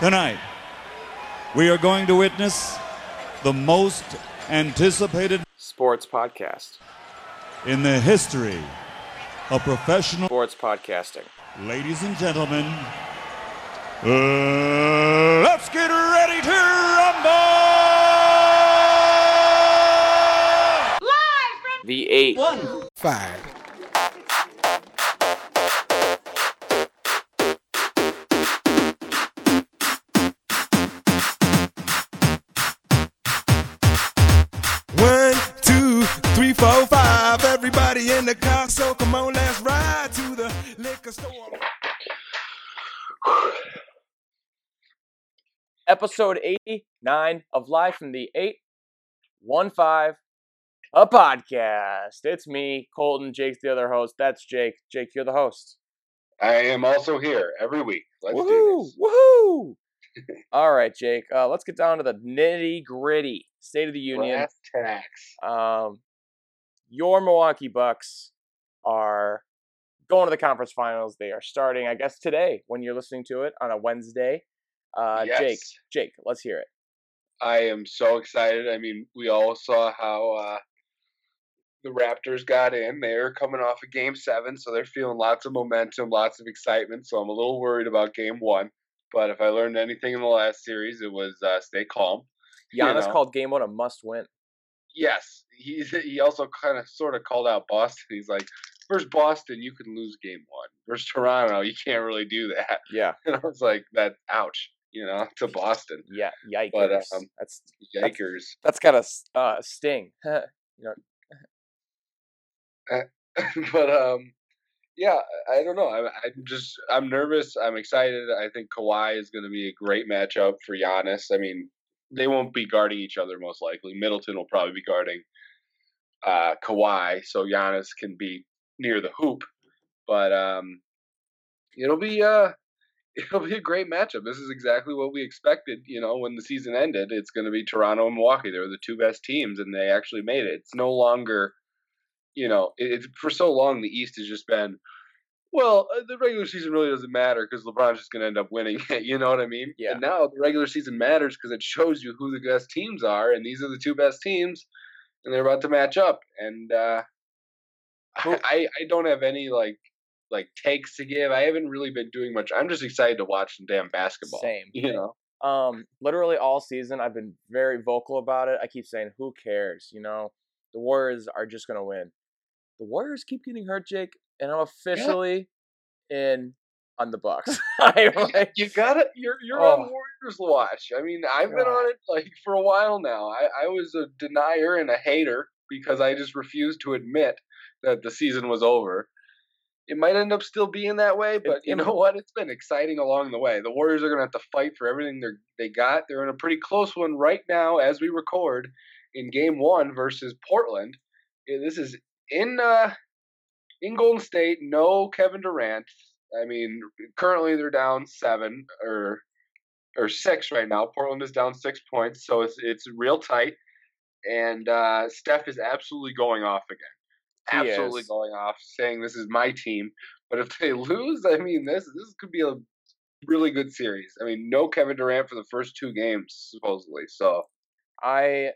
Tonight, we are going to witness the most anticipated Sports podcast. in the history of professional. Sports podcasting. Ladies and gentlemen, uh, let's get ready to rumble! Live from The eight. Five. Everybody in the car, so come on, let's ride to the liquor store. Episode 89 of Live from the 815, a podcast. It's me, Colton. Jake's the other host. That's Jake. Jake, you're the host. I am also here every week. Let's woohoo! do this. Woohoo! All right, Jake. Uh, let's get down to the nitty gritty. State of the Union. Brass tacks. Um, your Milwaukee Bucks are going to the conference finals. They are starting, I guess, today when you're listening to it on a Wednesday. Uh, Jake, Yes. Jake, let's hear it. I am so excited. I mean, we all saw how uh, the Raptors got in. They're coming off of Game Seven, so they're feeling lots of momentum, lots of excitement. So I'm a little worried about Game One. But if I learned anything in the last series, it was uh, stay calm. You Giannis know. called Game One a must-win. Yes, he's he also kind of sort of called out Boston. He's like, versus Boston, you can lose Game One. Versus Toronto, you can't really do that. Yeah, And I was like, that ouch, you know, to Boston. yeah, yikers. But, um, that's Yikers. that's got a uh, sting. you know, but um, yeah, I I don't know. I'm, I'm just I'm nervous. I'm excited. I think Kawhi is going to be a great matchup for Giannis. I mean, they won't be guarding each other most likely. Middleton will probably be guarding uh, Kawhi, so Giannis can be near the hoop. But um, it'll be uh, it'll be a great matchup. This is exactly what we expected. You know, when the season ended, it's going to be Toronto and Milwaukee. They're the two best teams, and they actually made it. It's no longer you know, it, for so long the East has just been, well, uh, the regular season really doesn't matter because LeBron's just going to end up winning it. You know what I mean? Yeah. And now the regular season matters because it shows you who the best teams are, and these are the two best teams, and they're about to match up. And uh, I, I don't have any like like takes to give. I haven't really been doing much. I'm just excited to watch some damn basketball. Same. You know. Um, literally all season, I've been very vocal about it. I keep saying, "Who cares?" You know, the Warriors are just gonna win. The Warriors keep getting hurt, Jake, and I'm officially in on the Bucks. Like, you gotta you're you're Oh. on Warriors watch. I mean, I've been on it like for a while now. I, I was a denier and a hater because I just refused to admit that the season was over. It might end up still being that way, but you it- know what? It's been exciting along the way. The Warriors are gonna have to fight for everything they they got. They're in a pretty close one right now as we record in game one versus Portland. This is in uh in Golden State, no Kevin Durant. I mean, currently they're down seven or or six right now. Portland is down six points, so it's it's real tight. And uh, Steph is absolutely going off again, absolutely going off, saying this is my team. But if they lose, I mean, this this could be a really good series. I mean, no Kevin Durant for the first two games supposedly. So I,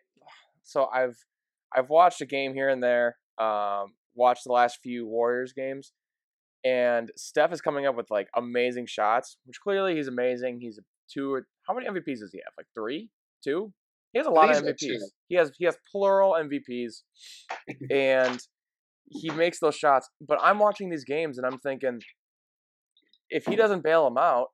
so I've I've watched a game here and there. Um, watched the last few Warriors games, and Steph is coming up with like amazing shots, which clearly he's amazing. He's a two. How many MVPs does he have? Like three, two. He has a lot of oh, MVPs. He has he has plural MVPs, and he makes those shots. But I'm watching these games and I'm thinking, if he doesn't bail them out,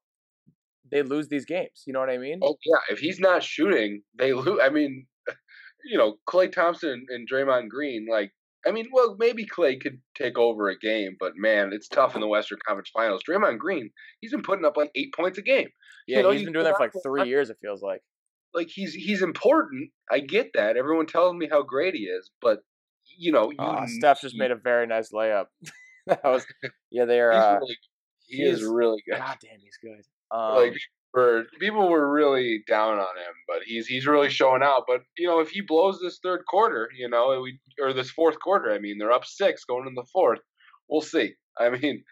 they lose these games. You know what I mean? Oh yeah, if he's not shooting, they lose. I mean, you know, Klay Thompson and Draymond Green. Like, I mean, well, maybe Klay could take over a game, but man, it's tough in the Western Conference Finals. Draymond Green, he's been putting up like eight points a game. Yeah, you know, he's you been doing that for like three years. It feels like. Like he's he's important. I get that. Everyone tells me how great he is, but you know, you Uh, kn- Steph just made a very nice layup. that was yeah. They are. Uh, really, he, he is, is- really good. God damn, he's good. Um, like for people were really down on him, but he's he's really showing out. But you know, if he blows this third quarter, you know, we or this fourth quarter, I mean, they're up six going in the fourth. We'll see. I mean,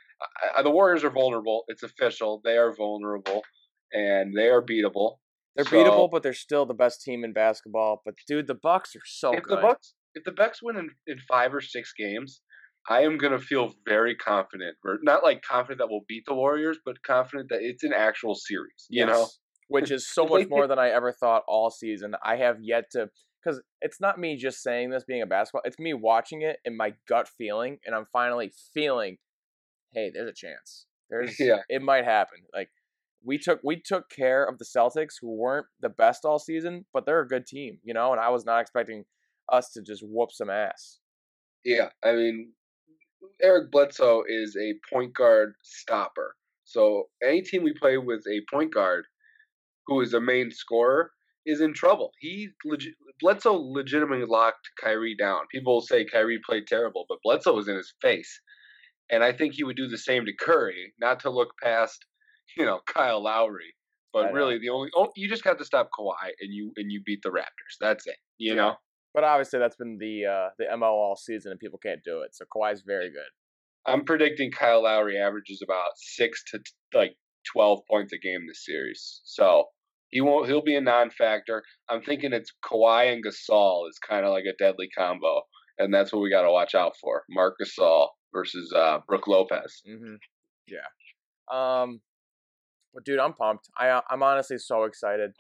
I, the Warriors are vulnerable. It's official. They are vulnerable, and they are beatable. They're So- beatable, but they're still the best team in basketball. But dude, the Bucks are so if good. the Bucks if the Bucks win in, in five or six games, I am gonna feel very confident, or not like confident that we'll beat the Warriors, but confident that it's an actual series. You know, Yes. which is so much more than I ever thought all season. I have yet to because it's not me just saying this being a basketball. It's me watching it and my gut feeling, and I'm finally feeling, hey, there's a chance. There's Yeah. it might happen. Like we took we took care of the Celtics, who weren't the best all season, but they're a good team, you know. And I was not expecting us to just whoop some ass. Yeah, I mean, Eric Bledsoe is a point guard stopper. So any team we play with a point guard who is a main scorer is in trouble. He legit, Bledsoe legitimately locked Kyrie down. People say Kyrie played terrible, but Bledsoe was in his face, and I think he would do the same to Curry. Not to look past, you know, Kyle Lowry, but really the only oh, you just have to stop Kawhi and you and you beat the Raptors. That's it. You Yeah. know. But obviously, that's been the uh, the mo all season, and people can't do it. So Kawhi's very good. I'm predicting Kyle Lowry averages about six to t- like twelve points a game this series. So he won't. He'll be a non-factor. I'm thinking it's Kawhi and Gasol is kind of like a deadly combo, and that's what we got to watch out for. Marc Gasol versus uh, Brook Lopez. hmm Yeah. Um. But dude, I'm pumped. I uh, I'm honestly so excited.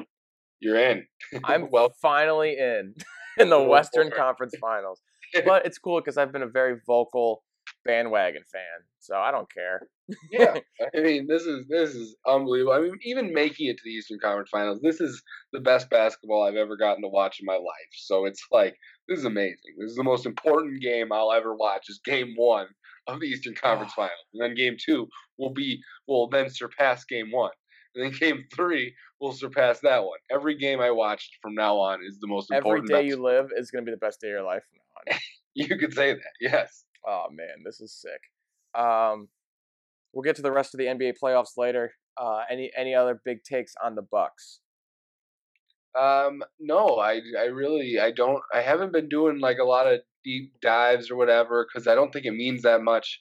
You're in. I'm well. finally in in the oh, Western for. Conference Finals. But it's cool because I've been a very vocal bandwagon fan, so I don't care. yeah, I mean, this is this is unbelievable. I mean, even making it to the Eastern Conference Finals, this is the best basketball I've ever gotten to watch in my life. So it's like this is amazing. This is the most important game I'll ever watch. Is Game One of the Eastern ah. Conference Finals, and then Game Two will be will then surpass Game One, and then Game Three will surpass that one. Every game I watched from now on is the most Every important. day you live is gonna be the best day of your life from now on. you could say that. Yes. Oh man, this is sick. Um, we'll get to the rest of the NBA playoffs later. Uh, any any other big takes on the Bucks? Um, no, I I really I don't I haven't been doing like a lot of deep dives or whatever because I don't think it means that much.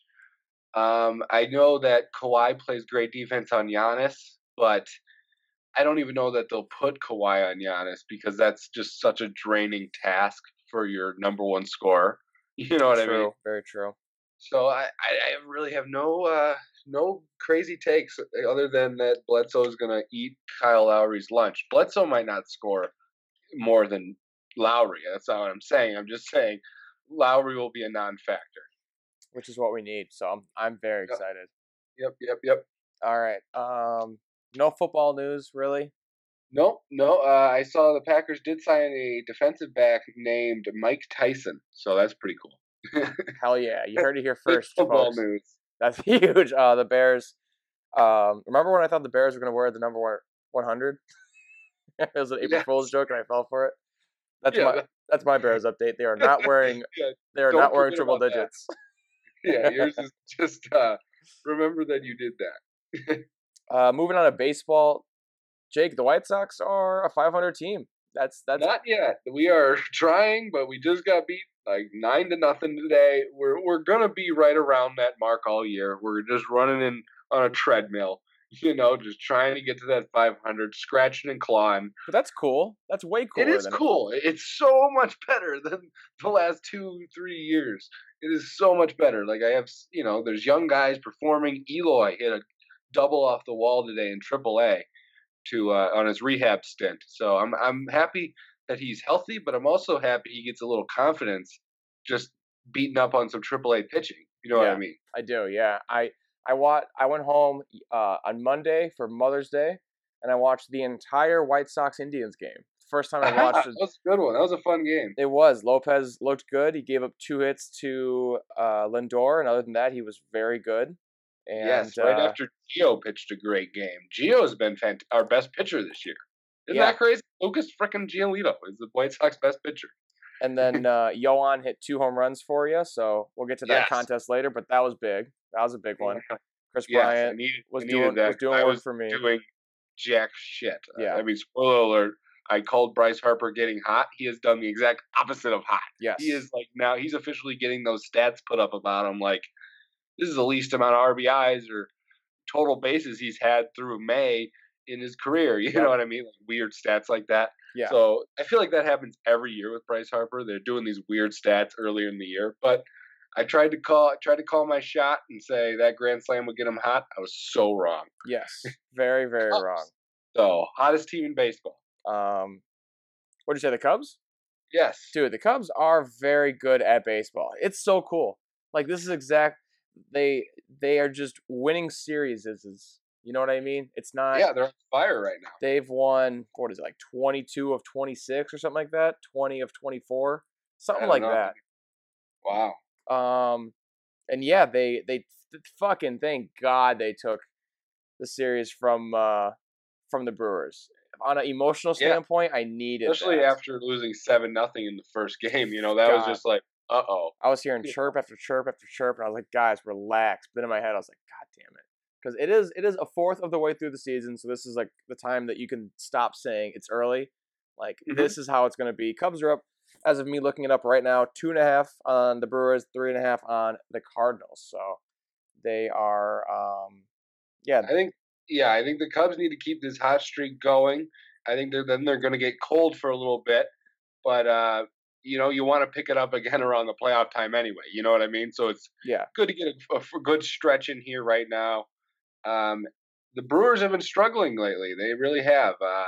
Um, I know that Kawhi plays great defense on Giannis, but I don't even know that they'll put Kawhi on Giannis because that's just such a draining task for your number one scorer. You know what true, I mean? very true. So I, I, really have no uh, no crazy takes other than that Bledsoe is gonna eat Kyle Lowry's lunch. Bledsoe might not score more than Lowry. That's not what I'm saying. I'm just saying Lowry will be a non-factor. Which is what we need. So I'm I'm very Yep. excited. Yep, yep, yep. All right. Um, no football news really. No, no. Uh, I saw the Packers did sign a defensive back named Mike Tyson, so that's pretty cool. Hell yeah, you heard it here first, football folks. news. That's huge. Uh, the Bears. Um, remember when I thought the Bears were going to wear the number one hundred? it was an April Yes. Fool's joke, and I fell for it. That's Yeah, my that- that's my Bears update. They are not wearing. Yeah, They are don't wearing triple digits. yeah, yours is just uh, remember that you did that. Uh, moving on to baseball, Jake. The White Sox are a 500 team. That's that's Not yet. We are trying, but we just got beat like nine to nothing today. We're we're gonna be right around that mark all year. We're just running in on a treadmill, you know, just trying to get to that 500, scratching and clawing. but that's cool. That's way cool. it is cool. It's so much better than the last two, three years. It is so much better. Like I have, you know, there's young guys performing. Eloy hit a double off the wall today in AAA to uh, on his rehab stint. So I'm I'm happy that he's healthy, but I'm also happy he gets a little confidence just beating up on some AAA pitching. You know what I mean? I do. Yeah. I I wa- I went home uh, on Monday for Mother's Day, and I watched the entire White Sox Indians game. First time I watched that it. was a good one. That was a fun game. It was Lopez looked good. He gave up two hits to uh, Lindor, and other than that, he was very good. And yes, right uh, after Gio pitched a great game. Gio's been fant- our best pitcher this year. Isn't Yeah. that crazy? Lucas frickin' Giolito is the White Sox best pitcher. and then uh, Yoán hit two home runs for you. So we'll get to that Yes. contest later. But that was big. That was a big one. Kris Yes, Bryant needed, was I needed doing that. was doing I work was for me. doing jack shit. Uh, Yeah. I mean, spoiler alert. I called Bryce Harper getting hot. He has done the exact opposite of hot. yes, He is like now he's officially getting those stats put up about him. Like this is the least amount of RBIs or total bases he's had through May, in his career. You Yep. know what I mean? Like weird stats like that. Yeah. So I feel like that happens every year with Bryce Harper. They're doing these weird stats earlier in the year, but I tried to call I tried to call my shot and say that grand slam would get him hot. I was so wrong. Yes, very very wrong. So hottest team in baseball. Um, what did you say? The Cubs? Yes. Dude, the Cubs are very good at baseball. It's so cool. Like this is exact. They they are just winning series. Is you know what I mean? It's not. Yeah, they're on fire right now. They've won what is it like twenty two of twenty six or something like that. Twenty of twenty four, something like know. that. Wow. Um, and yeah, they they th- fucking thank God they took the series from uh from the Brewers. On an emotional Yeah. standpoint, I needed Especially that. after losing seven nothing in the first game. You know, that was just like, uh oh. I was hearing chirp after chirp after chirp, and I was like, guys, relax. But in my head, I was like, God damn it. Because it is it is a fourth of the way through the season, so this is like the time that you can stop saying it's early. Like Mhm. this is how it's gonna be. Cubs are up as of me looking it up right now, two and a half on the Brewers, three and a half on the Cardinals. So they are um yeah, I think, yeah, I think the Cubs need to keep this hot streak going. I think they're, then they're going to get cold for a little bit, but uh, you know, you want to pick it up again around the playoff time anyway. You know what I mean? So it's yeah. good to get a good stretch in here right now. Um, the Brewers have been struggling lately. They really have. Uh,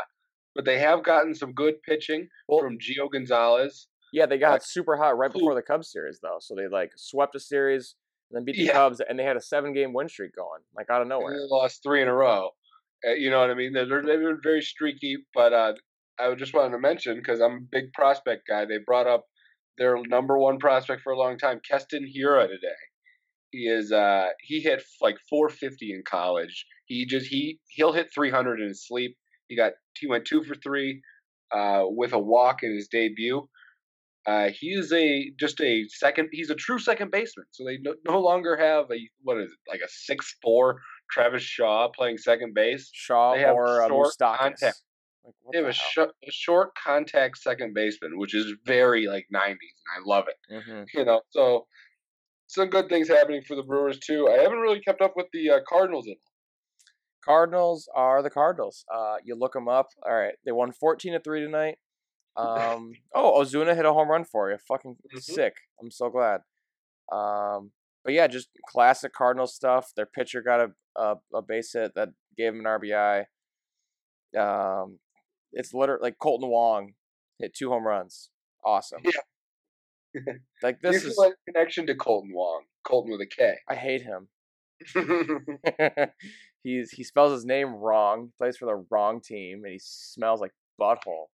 but they have gotten some good pitching Well- from Gio Gonzalez. Yeah, they got Like, super hot right who- before the Cubs series though. So they like swept a series and then beat the Yeah. Cubs and they had a seven game win streak going, like out of nowhere. They lost three in a row. Uh, you know what I mean? They're, they've been very streaky, but uh, I just wanted to mention because I'm a big prospect guy. They brought up their number one prospect for a long time, Keston Hiura, today. He is uh, he hit like 450 in college. He just he he'll hit 300 in his sleep. He got he went two for three uh, with a walk in his debut. Uh, he is a just a second. He's a true second baseman. So they no, no longer have a what is it like a six four Travis Shaw playing second base. Shaw or uh, short Moustakas. contact. Like, They have a, sh- a short contact second baseman, which is very like 90s, and I love it. Mhm. You know, so some good things happening for the Brewers too. I haven't really kept up with the uh, Cardinals. In Cardinals are the Cardinals. Uh, you look them up. All right, they won fourteen to three tonight. Um, oh, Ozuna hit a home run for you. Fucking Mhm. sick. I'm so glad. Um, but yeah, just classic Cardinals stuff. Their pitcher got a, a a base hit that gave him an RBI. Um, it's literally like Kolten Wong hit two home runs. Awesome. Yeah. like this is. like connection to Kolten Wong? Colton with a K. I hate him. He's he spells his name wrong. Plays for the wrong team, and he smells like butthole.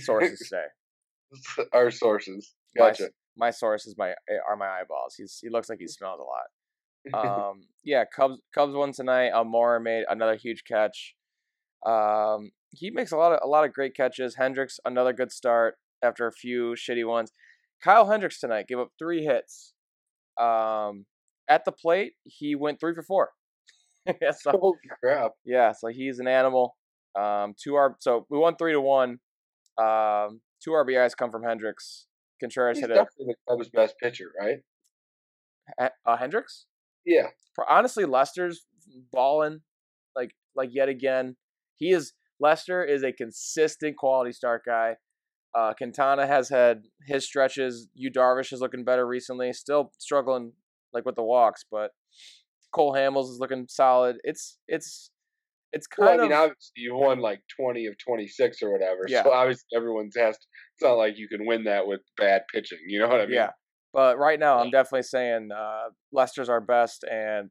Sources say. Our sources. My, Gotcha. s- my sources my eh, are my eyeballs. He's he looks like he smells a lot. Um, yeah, Cubs Cubs won tonight. Almora made another huge catch. Um, he makes a lot of a lot of great catches. Hendricks another good start after a few shitty ones. Kyle Hendricks tonight gave up three hits. Um, at the plate, he went three for four. So Holy crap! yeah, so he's an animal. Um, two R. So we won three to one. Um, two RBIs come from Hendricks. Contreras He's hit a definitely the Cubs' best pitcher, right? uh, Hendricks. Yeah. Honestly, Lester's balling like like yet again. He is Lester is a consistent quality start guy. Uh, Quintana has had his stretches. Yu Darvish is looking better recently. Still struggling like with the walks, but Cole Hamels is looking solid. It's it's it's Well, kind I mean, of obviously you won like twenty of twenty six or whatever. Yeah. So obviously everyone's has. To, it's not like you can win that with bad pitching. You know what I mean? yeah. But right now, I'm definitely saying uh, Lester's our best, and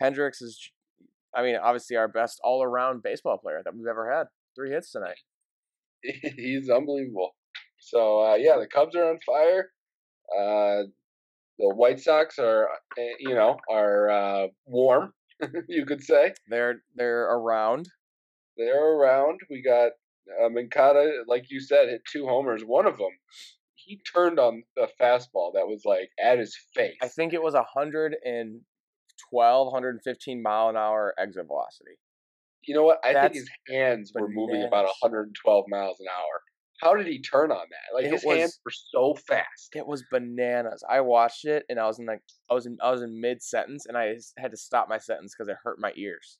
Hendricks is, I mean, obviously our best all around baseball player that we've ever had. Three hits tonight. he's unbelievable. So uh, yeah, the Cubs are on fire. Uh, the White Sox are, uh, you know, are uh, warm. you could say They're they're around. they're around. We got uh, Moncada, like you said, hit two homers. One of them, he turned on the fastball that was like at his face. I think it was 112, 115 mile an hour exit velocity. You know what? I That's think his hands were moving about bananas. 112 miles an hour. How did he turn on that? Like It his was- hands were so fast. It was bananas. I watched it and I was in like I was in I was in mid sentence and I had to stop my sentence because it hurt my ears.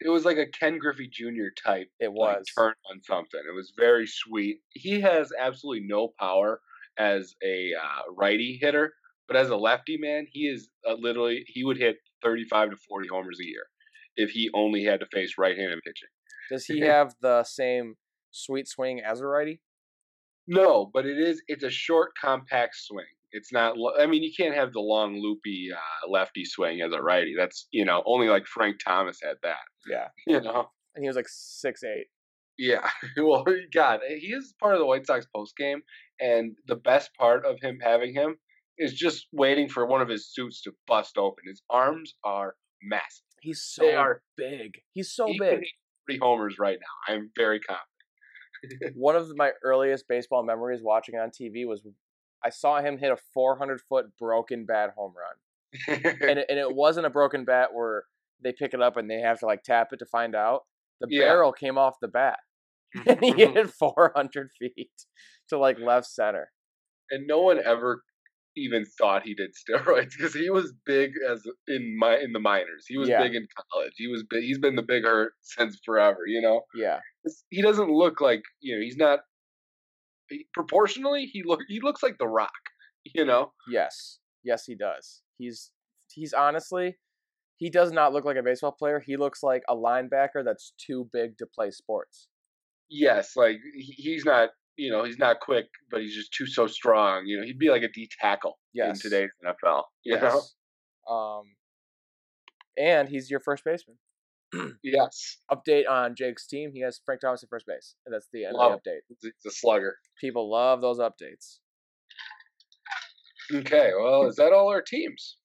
it was like a Ken Griffey Jr. type It was like, turn on something. It was very sweet. He has absolutely no power as a uh, righty hitter, but as a lefty man, he is uh, literally he would hit 35 to 40 homers a year if he only had to face right-handed pitching. Does he have the same sweet swing as a righty? No, but it is it's a short, compact swing. It's not. I mean, you can't have the long, loopy uh, lefty swing as a righty. That's you know only like Frank Thomas had that. Yeah. You know. And he was like six eight. Yeah, well, God, he is part of the White Sox post game, and the best part of him having him is just waiting for one of his suits to bust open. His arms are massive. He's so They are- big. He's so he big. three homers right now. I'm very confident. One of my earliest baseball memories watching on TV was I saw him hit a 400 foot broken bat home run, and it, and it wasn't a broken bat where they pick it up and they have to like tap it to find out. The Yeah. barrel came off the bat, and he hit 400 feet to like left center. and no one ever even thought he did steroids because he was big as in my in the minors. He was Yeah. big in college. He was big, he's been the big hurt since forever. You know, Yeah, he doesn't look like you know he's not he, proportionally he look he looks like the Rock. You know, yes, yes, he does. He's he's honestly. He does not look like a baseball player. He looks like a linebacker that's too big to play sports. yes, like he's not you know he's not quick, but he's just too so strong. You know, he'd be like a D tackle Yes. in today's NFL. You know, Um, and he's your first baseman. yes, Update on Jake's team. He has Frank Thomas at first base. And that's the end Love of the update. he's a slugger. People love those updates. Okay, well, is that all our teams?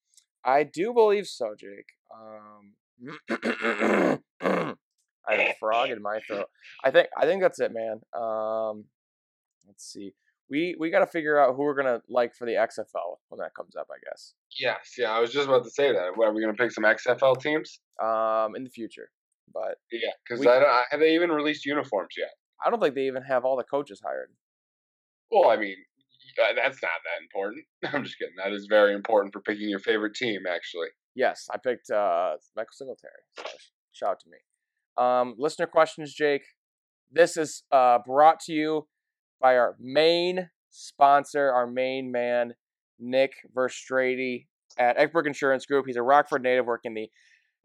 I do believe so, Jake. Um, I have a frog in my throat. I think I think that's it, man. Um, let's see. We we got to figure out who we're gonna like for the XFL when that comes up. I guess. Yes, yeah, I was just about to say that. Are we going to pick some XFL teams? Um, in the future, but Yeah, because I don't, have they even released uniforms yet? I don't think they even have all the coaches hired. Well, I mean, uh, that's not that important. I'm just kidding. That is very important for picking your favorite team, actually. Yes, I picked uh, Michael Singletary. So shout out to me. Um, listener questions, Jake. This is uh, brought to you by our main sponsor, our main man, Nick Verstrady at Eckberg Insurance Group. He's a Rockford native working the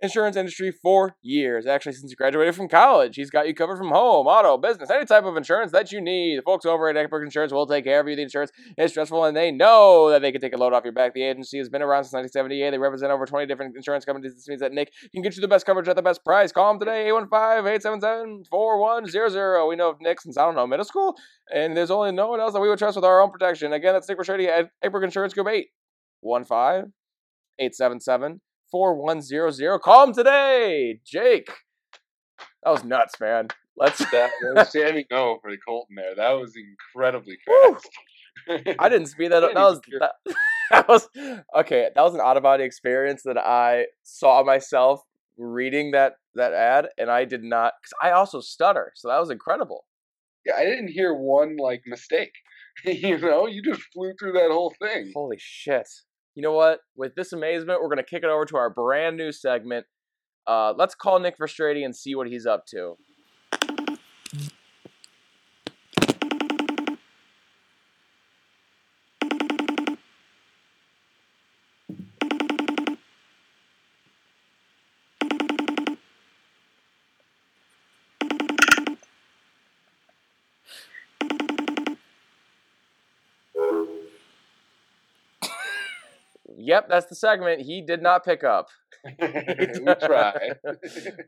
insurance industry for years. Actually, since he graduated from college, he's got you covered from home, auto, business, any type of insurance that you need. The folks over at Eckberg Insurance will take care of you. The insurance is stressful, and they know that they can take a load off your back. The agency has been around since 1978. They represent over 20 different insurance companies. This means that Nick can get you the best coverage at the best price. Call him today, 815-877-4100. We know of Nick since, I don't know, middle school, and there's only no one else that we would trust with our own protection. Again, that's Nick Rashady at Eckberg Insurance Group 815 877 4100. Call him today, Jake. That was nuts, man. Let's. That was standing no for the Colton there. That was incredibly fast. I didn't speed that up. That was that, that was okay. That was an out of body experience that I saw myself reading that that ad, and I did not. Cause I also stutter, so that was incredible. yeah, I didn't hear one like mistake. you know, you just flew through that whole thing. Holy shit! You know what? With this amazement, we're gonna kick it over to our brand new segment. Uh, let's call Nick Verstrady and see what he's up to. Yep, that's the segment he did not pick up. we try.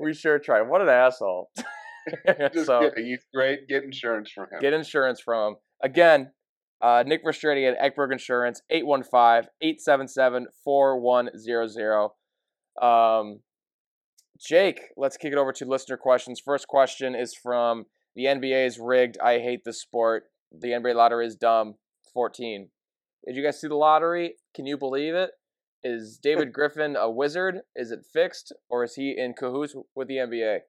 We sure tried. What an asshole. just so. He's great. Get insurance from him. get insurance from him. Again, uh, Nick Verstrady at Eckberg Insurance, 815-877-4100. Um, Jake, let's kick it over to listener questions. First question is from the NBA is rigged. I hate this sport. The NBA lottery is dumb. 14. Did you guys see the lottery? Can you believe it? Is David Griffin a wizard? Is it fixed? Or is he in cahoots with the NBA?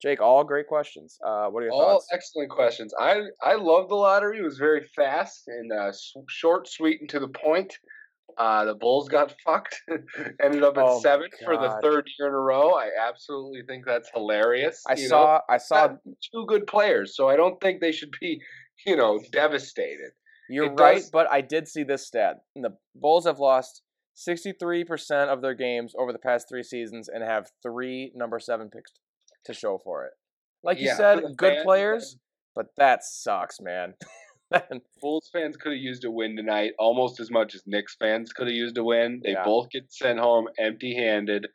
Jake, all great questions. Uh, what are your All thoughts? All excellent questions. I I love the lottery. It was very fast and uh, short, sweet, and to the point. Uh, the Bulls got fucked. Ended up at Oh seven for the third year in a row. I absolutely think that's hilarious. I you know? saw I saw two good players, so I don't think they should be, you know, devastated. You're It right, does- but I did see this stat. The Bulls have lost 63% of their games over the past three seasons and have three number seven picks to show for it. Like you Yeah, said, good fans, players, but that sucks, man. Bulls fans could have used a win tonight almost as much as Knicks fans could have used a win. They Yeah. both get sent home empty handed.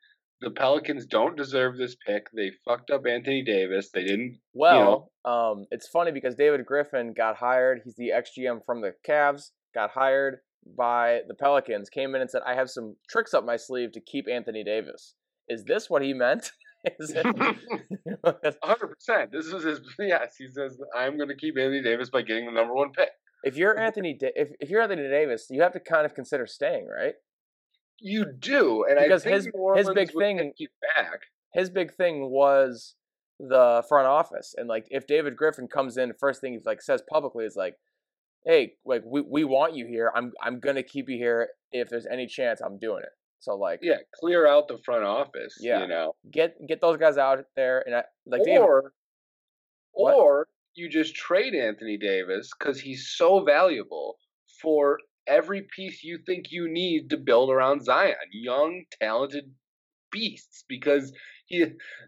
The Pelicans don't deserve this pick. They fucked up Anthony Davis. They didn't. well, um, it's funny because David Griffin got hired. He's the ex GM from the Cavs, got hired by the Pelicans, came in and said, I have some tricks up my sleeve to keep Anthony Davis. Is this what he meant? Is it? 100%. This is his. Yes, he says, I'm going to keep Anthony Davis by getting the number one pick. if you're Anthony, da- if, if you're Anthony Davis, you have to kind of consider staying, right? You do. And Because I think his- his big thing- take you back. His big thing was the front office, and like if David Griffin comes in, first thing he like says publicly is like, "Hey, like we, we want you here. I'm I'm gonna keep you here if there's any chance I'm doing it." So like, Yeah, clear out the front office. Yeah. You know. get get those guys out there, and I, like or What? or you just trade Anthony Davis because he's so valuable for every piece you think you need to build around Zion. Young, talented beasts. Because he,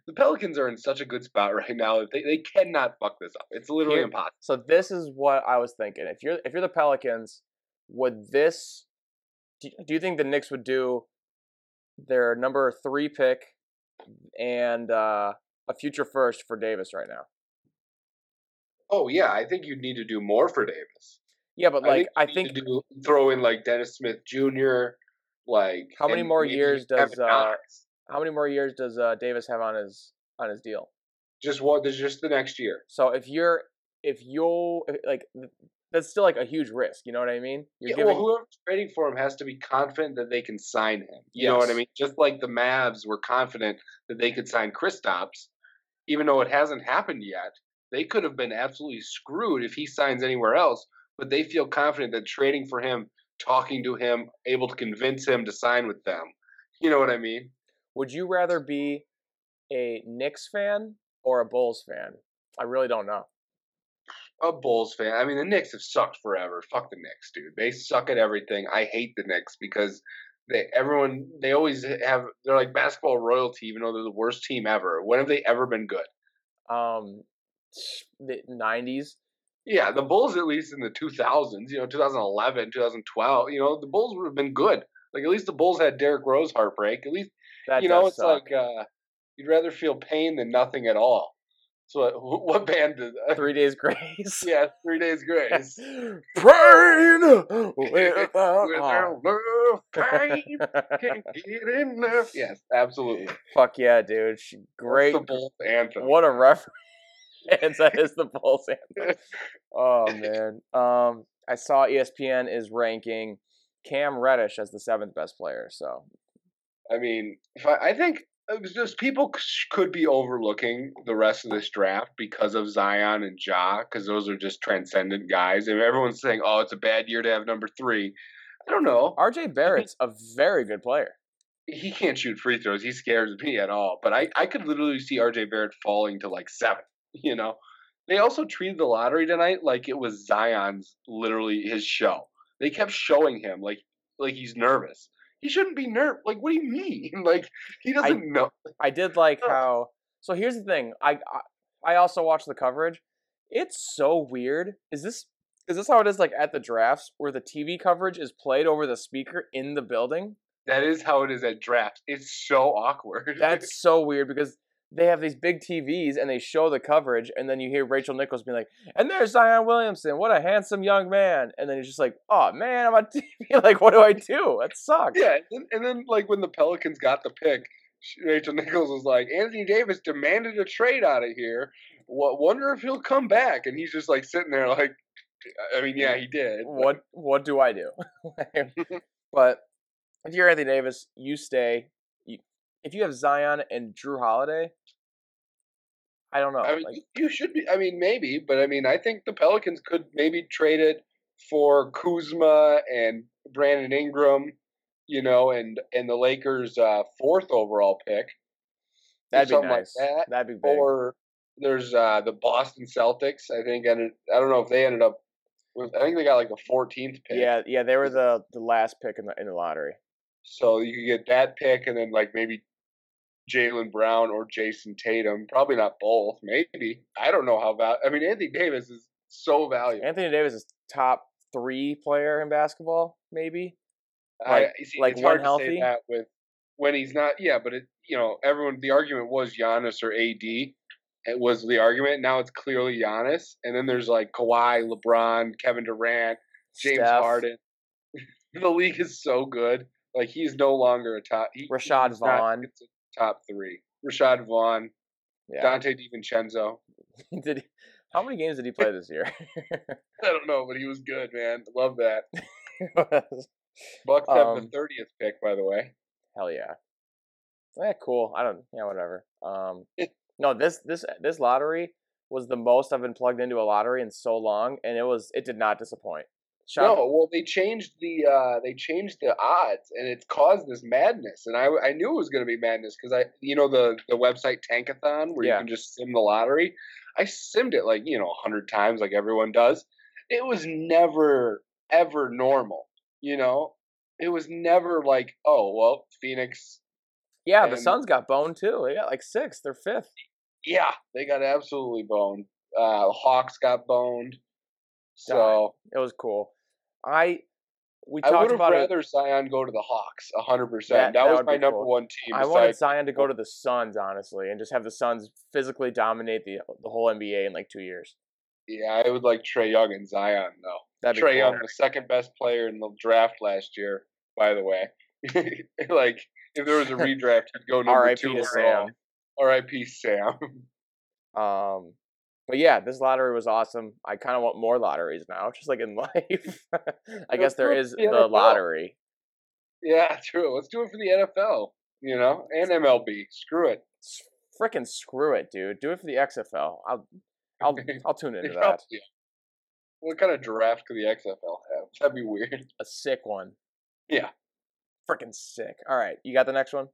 the Pelicans are in such a good spot right now that they, they cannot fuck this up. It's literally Here- impossible. So this is what I was thinking. If you're if you're the Pelicans, would this do, do you think the Knicks would do their number three pick and uh, a future first for Davis right now? Oh yeah, I think you need to do more for Davis. Yeah, but like I think, need to do, throw in like Dennis Smith Jr. Like How many more years does, uh, how many more years does uh, Davis have on his on his deal? just what? There's just the next year. So if you're if you'll if- like that's still like a huge risk. You know what I mean? You're Yeah, giving well, whoever's trading for him has to be confident that they can sign him. You know what I mean? Just like the Mavs were confident that they could sign Kristaps, even though it hasn't happened yet. They could have been absolutely screwed if he signs anywhere else, but they feel confident that trading for him, talking to him, able to convince him to sign with them. You know what I mean? Would you rather be a Knicks fan or a Bulls fan? I really don't know. A Bulls fan. I mean, the Knicks have sucked forever. Fuck the Knicks, dude. They suck at everything. I hate the Knicks because they everyone they always have they're like basketball royalty, even though they're the worst team ever. When have they ever been good? Um, the '90s. Yeah, the Bulls at least in the 2000s, you know, 2011, 2012, you know, the Bulls would have been good. Like at least the Bulls had Derrick Rose heartbreak. At least That you know it's suck. like uh, you'd rather feel pain than nothing at all. So what, what band did that? Three Days Grace. yeah, Three Days Grace. Pain without Without love, pain can't get enough. Yes, absolutely. Fuck yeah, dude! She- Great. That's the Bulls anthem. What a reference. that is the Bulls anthem. Oh man. Um, I saw ESPN is ranking Cam Reddish as the seventh best player. So I mean, if I, I think it just people could be overlooking the rest of this draft because of Zion and Ja, because those are just transcendent guys. And everyone's saying, "Oh, it's a bad year to have number three. I don't know. RJ Barrett's a very good player. He can't shoot free throws. He scares me at all. But I, I could literally see RJ Barrett falling to like seven. You know. They also treated the lottery tonight like it was Zion's literally his show. They kept showing him like like he's nervous. He shouldn't be nervous. Like, what do you mean? Like, he doesn't know. I did like how. So here's the thing. I I, I also watched the coverage. It's so weird. Is this is this how it is like at the drafts where the TV coverage is played over the speaker in the building? That is how it is at drafts. It's so awkward. That's so weird because they have these big TVs and they show the coverage, and then you hear Rachel Nichols being like, "And there's Zion Williamson. What a handsome young man." And then he's just like, "Oh man, I'm on TV. like, what do I do? That sucks." yeah. And, and then, like, when the Pelicans got the pick, Rachel Nichols was like, Anthony Davis demanded a trade out of here. What? Wonder if he'll come back. And he's just like sitting there, like, I mean, yeah, he did. what what do I do? but if you're Anthony Davis, you stay. If you have Zion and Jrue Holiday, I don't know. I mean, like, you- should be. I mean, maybe, but I mean, I think the Pelicans could maybe trade it for Kuzma and Brandon Ingram, you know, and and the Lakers' uh, fourth overall pick, That'd be something nice. like that. That'd be big. or there's uh, the Boston Celtics. I think ended. I don't know if they ended up. With, I think they got like the 14th pick. yeah, yeah, they were the the last pick in the in the lottery. So you could get that pick, and then like maybe Jaylen Brown or Jayson Tatum. Probably not both. Maybe I don't know how val. I mean, Anthony Davis is so valuable. Anthony Davis is top three player in basketball, maybe. Like- you see, like it's when hard to healthy? that with when he's not. Yeah, but it you know everyone. The argument was Giannis or AD. It was the argument. Now it's clearly Giannis, and then there's like Kawhi, LeBron, Kevin Durant, James Steph, Harden. the league is so good. Like he's no longer a top. He, Rashad not Vaughn. considered top three. Rashad Vaughn, Yeah. Donte DiVincenzo. did he, how many games did he play this year? I don't know, but he was good, man. Love that. Bucks have the Um, thirtieth pick, by the way. Hell yeah. Yeah, cool. I don't. Yeah, whatever. Um, no, this this this lottery was the most I've been plugged into a lottery in so long, and it was it did not disappoint. No, well, they changed the uh, they changed the odds, and it's caused this madness. And I, I knew it was going to be madness because I, you know, the the website Tankathon where Yeah. you can just sim the lottery. I simmed it like you know a hundred times, like everyone does. It was never ever normal. You know, it was never like, oh well, Phoenix. Yeah, the and- Suns got boned too. They got like sixth or fifth. Yeah, they got absolutely boned. Uh, Hawks got boned. So It was cool. I we I would talked have about it. rather Zion go to the Hawks, hundred That- percent. That, that was my number cool. one team. I wanted Zion to go to the Suns, honestly, and just have the Suns physically dominate the the whole NBA in like two years. Yeah, I would like Trae Young and Zion though. That'd Trae. Young, the second best player in the draft last year, by the way. like if there was a redraft, he'd go number R.I.P. two to overall. Sam. R.I.P. Sam. Um, but yeah, this lottery was awesome. I kind of want more lotteries now, just like in life. I guess there is the the lottery. yeah, true. Let's do it for the NFL. You know, and MLB. Screw it. Freaking screw it, dude. Do it for the XFL. I'll I'll I'll tune into that. probably- What kind of draft could the XFL have? That'd be weird. A sick one. Yeah. Freaking sick. All right, you got the next one.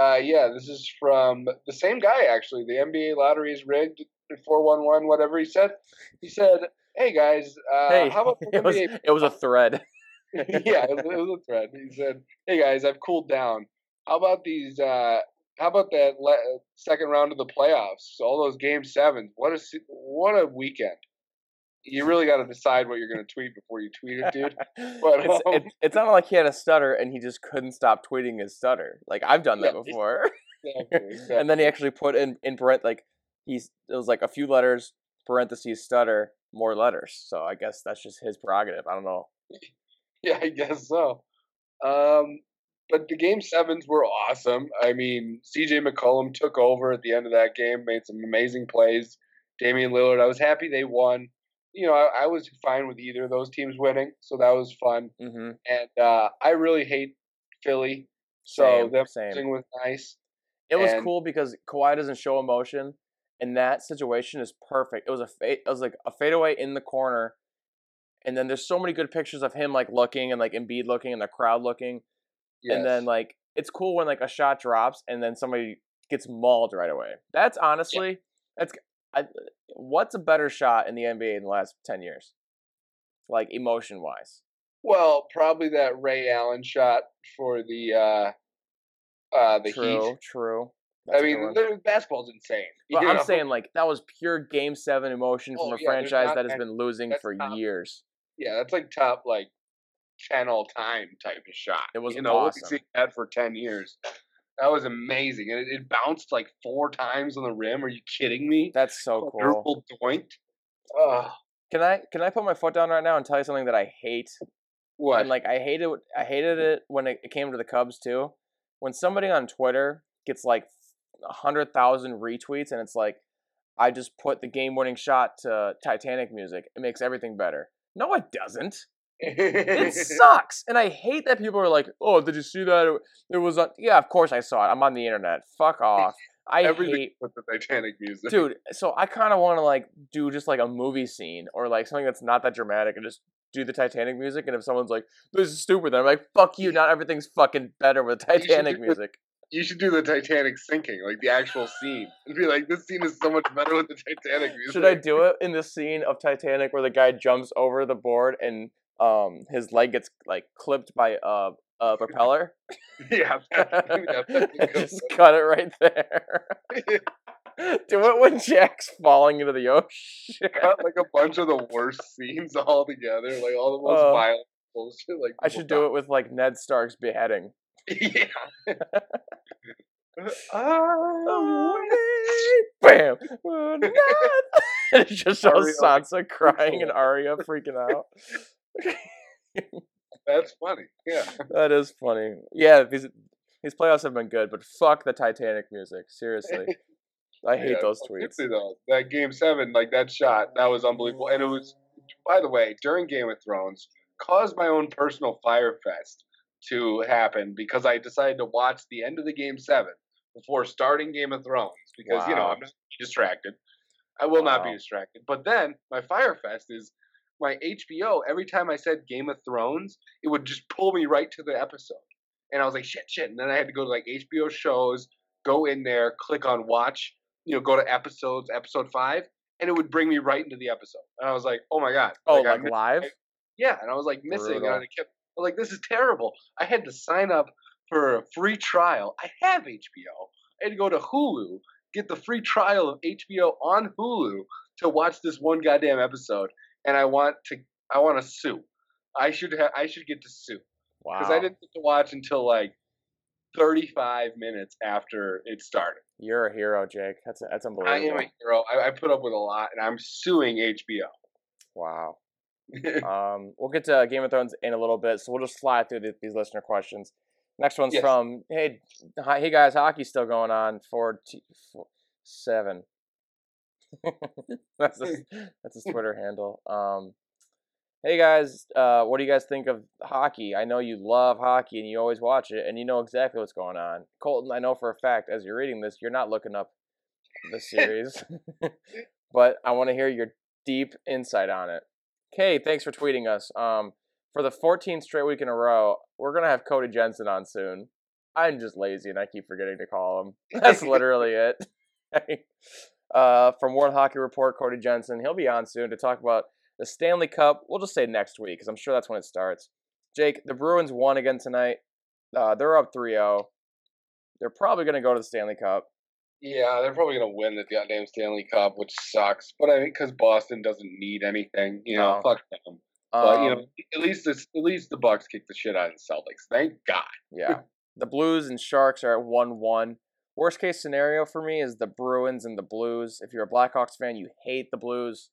Uh, yeah, this is from the same guy actually. The NBA lottery is rigged. Four one one, whatever he said. He said, "Hey guys, uh, hey, how about it was it was a thread. yeah, it was, it was a thread. He said, "Hey guys, I've cooled down. How about these? Uh, how about that le- second round of the playoffs? All those game sevens. What a what a weekend! You really got to decide what you're going to tweet before you tweet it, dude. But, it's, um, it, it's not like he had a stutter and he just couldn't stop tweeting his stutter. Like I've done that Yeah, before. Exactly, and then he actually put in in parent like he's it was like a few letters parentheses stutter more letters. So I guess that's just his prerogative. I don't know. Yeah, I guess so. Um, but the game sevens were awesome. I mean, CJ McCollum took over at the end of that game, made some amazing plays. Damian Lillard, I was happy they won. You know, I, I was fine with either of those teams winning, so that was fun. Mm-hmm. And uh, I really hate Philly, so Same, them same. was nice. It was and- cool because Kawhi doesn't show emotion, and that situation is perfect. It was a fade, it was like a fadeaway in the corner, and then there's so many good pictures of him like looking and like Embiid looking and the crowd looking, and then like it's cool when like a shot drops and then somebody gets mauled right away. That's honestly that's I, what's a better shot in the NBA in the last ten years, like emotion wise. well, probably that Ray Allen shot for the uh, uh, the true, Heat. true. I That's good mean, basketball's insane. But you I'm saying like that was pure Game Seven emotion from Oh, a yeah, franchise not that has been losing for top- years. Yeah, that's like top like ten all time type of shot. It was you know, we've awesome. seen that for ten years. That was amazing, and it, it bounced like four times on the rim. Are you kidding me? That's so cool. Doinked. Oh, Can I can I put my foot down right now and tell you something that I hate? what? And like I hated I hated it when it came to the Cubs too. When somebody on Twitter gets like a hundred thousand retweets and it's like I just put the game winning shot to Titanic music. It makes everything better. No, it doesn't. It sucks, and I hate that people are like, "Oh, did you see that? It, it was on." Yeah, of course I saw it. I'm on the internet. Fuck off. I Everything hate, with the Titanic music, dude. So I kind of want to like do just like a movie scene or like something that's not that dramatic and just do the Titanic music, and if someone's like, "This is stupid," then I'm like, "Fuck you!" Not everything's fucking better with Titanic music. You should do the Titanic sinking, like the actual scene, and be like, "This scene is so much better with the Titanic music." Should I do it in the scene of Titanic where the guy jumps over the board and um his leg gets like clipped by a a propeller? yeah, that- yeah, that's Just cut it right there. Do it when Jack's falling into the ocean. cut like a bunch of the worst scenes all together, like all the most Uh, violent bullshit. Like I should do it with like Ned Stark's beheading. yeah. Bam! Oh, Ned! And it just Arya, Sansa crying and Arya freaking out. That's funny. Yeah. That is funny. Yeah, these these playoffs have been good, but fuck the Titanic music. Seriously, I hate Yeah, those tweets. though, that game seven, like that shot, that was unbelievable. And it was, by the way, during Game of Thrones, caused my own personal fire fest to happen because I decided to watch the end of the game seven before starting Game of Thrones because you know I'm not distracted. I will not be distracted. But then my fire fest is my HBO. Every time I said Game of Thrones, it would just pull me right to the episode, and I was like, shit, shit. And then I had to go to like HBO shows, go in there, click on watch, you know, go to episodes, episode five, and it would bring me right into the episode. And I was like, oh my god. Oh, like missed- live? yeah, and I was like missing, Brutal. and I kept I was like, this is terrible. I had to sign up for a free trial. I have HBO. I had to go to Hulu, get the free trial of HBO on Hulu to watch this one goddamn episode, and I want to I want to sue. I should have I should get to sue Wow. because I didn't get to watch until like 35 minutes after it started. You're a hero, Jake. That's that's unbelievable. I am a hero. I, I put up with a lot, and I'm suing HBO. Wow. um, we'll get to Game of Thrones in a little bit, so we'll just fly through the, these listener questions. Next one's Yes. from hey, hi, hey guys, hockey's still going on. Four, t- four seven. that's his, that's his Twitter handle. Um, hey guys, uh, what do you guys think of hockey? I know you love hockey and you always watch it, and you know exactly what's going on. Colton, I know for a fact as you're reading this, you're not looking up the series, but I want to hear your deep insight on it. Okay, thanks for tweeting us. Um, for the 14th straight week in a row, we're gonna have Cody Jensen on soon. I'm just lazy and I keep forgetting to call him. That's literally it. uh, from World Hockey Report, Cody Jensen, he'll be on soon to talk about the Stanley Cup. We'll just say next week because I'm sure that's when it starts. Jake, the Bruins won again tonight. Uh, they're up 3-0. They're probably gonna go to the Stanley Cup. Yeah, they're probably gonna win the goddamn Stanley Cup, which sucks. But I think because Boston doesn't need anything, you know, No. fuck them. But you know, Um, at least this, at least the Bucks kick the shit out of the Celtics. Thank God. Yeah. The Blues and Sharks are at 1 1. Worst case scenario for me is the Bruins and the Blues. If you're a Blackhawks fan, you hate the Blues.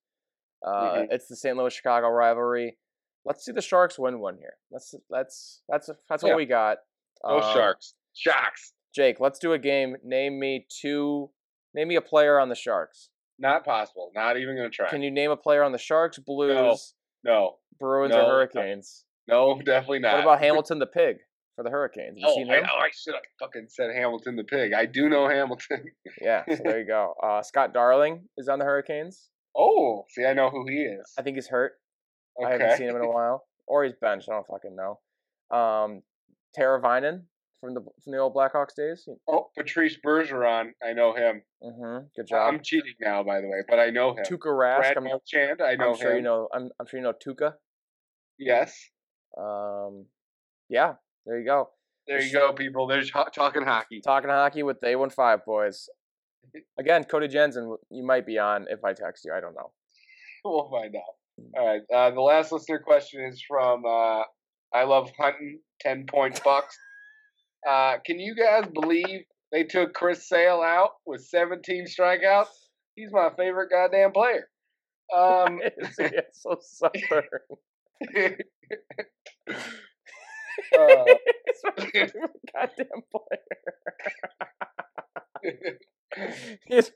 Uh, Mhm. It's the St. Louis Chicago rivalry. Let's see the Sharks win one here. That's that's that's that's what Yeah. we got. No Um, Sharks. Sharks. Jake, let's do a game. Name me two. Name me a player on the Sharks. Not possible. Not even gonna try. Can you name a player on the Sharks, Blues, no, Bruins, No. or Hurricanes? no, definitely not. What about Hamilton the Pig for the Hurricanes? You Oh, I, him? oh, I should have fucking said Hamilton the pig. I do know Hamilton. Yeah, so there you go. Uh, Scott Darling is on the Hurricanes. oh, see, I know who he is. I think he's hurt. Okay. I haven't seen him in a while, or he's benched. I don't fucking know. Um, Teravainen from the from the old Blackhawks days. Oh, Patrice Bergeron. I know him. Mm-hmm. Good job. I'm cheating now, by the way, but I know him. Tuukka Rask. Brad I'm, Marchand. I know I'm sure him. you know. I'm, I'm sure you know Tuukka. Yes. Um, yeah. There you go. There you go, people. There's ho- talking hockey. Talking hockey with the A15 boys. Again, Cody Jensen, you might be on if I text you. I don't know. We'll find out. All right. Uh, the last listener question is from uh, I Love Hunting, 10 point bucks. Uh, can you guys believe they took Chris Sale out with 17 strikeouts? He's my favorite goddamn player. Um, it's, so southern. uh, it's my favorite goddamn player. he's,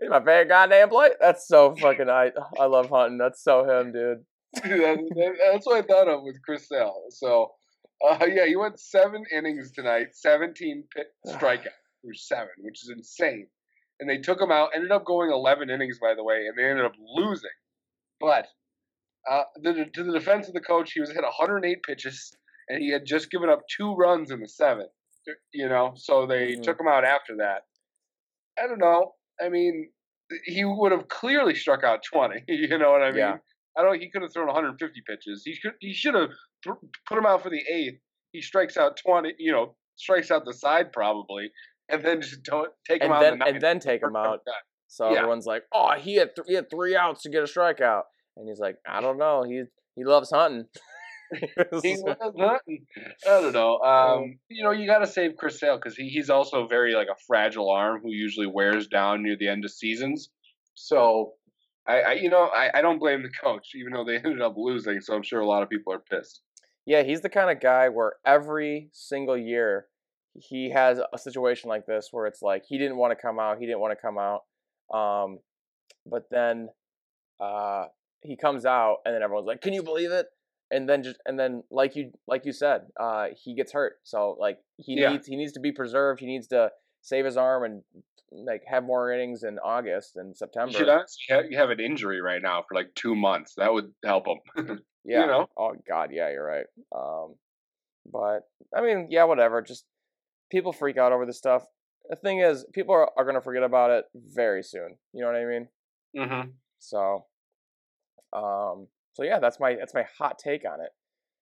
he's my favorite goddamn player. That's so fucking I I love hunting. That's so him, dude. that, that- that's what I thought of with Chris Sale. So, uh, yeah, he went seven innings tonight, 17 pit strikeouts through seven, which is insane. And they took him out, ended up going 11 innings, by the way, and they ended up losing. But Uh, the, to the defense of the coach, he was hit 108 pitches, and he had just given up two runs in the seventh. You know, so they Mhm. took him out after that. I don't know. I mean, he would have clearly struck out 20. You know what I mean? Yeah. I don't. He could have thrown 150 pitches. He should. He should have th- put him out for the eighth. He strikes out 20. You know, strikes out the side probably, and then just don't take him And out. then the and then take him out. So Yeah. everyone's like, "Oh, he had th- he had three outs to get a strikeout," and he's like, "I don't know. He he loves hunting." He was hunting. I don't know. Um, you know, you got to save Chris Sale because he, he's also very like a fragile arm who usually wears down near the end of seasons. So, I, I you know, I, I don't blame the coach, even though they ended up losing. So I'm sure a lot of people are pissed. Yeah, he's the kind of guy where every single year he has a situation like this where it's like he didn't want to come out, he didn't want to come out, um, but then uh, he comes out, and then everyone's like, "Can you believe it?" And then just and then like you like you said, uh, he gets hurt. So like he Yeah. needs he needs to be preserved. He needs to save his arm and like have more innings in August and You September. should honestly have, you have an injury right now for like two months. That would help him. Yeah. You know? Oh God, yeah, you're right. Um, but I mean, yeah, whatever. Just people freak out over this stuff. The thing is, people are, are gonna forget about it very soon. You know what I mean? mm-hmm. So, um, so yeah, that's my that's my hot take on it.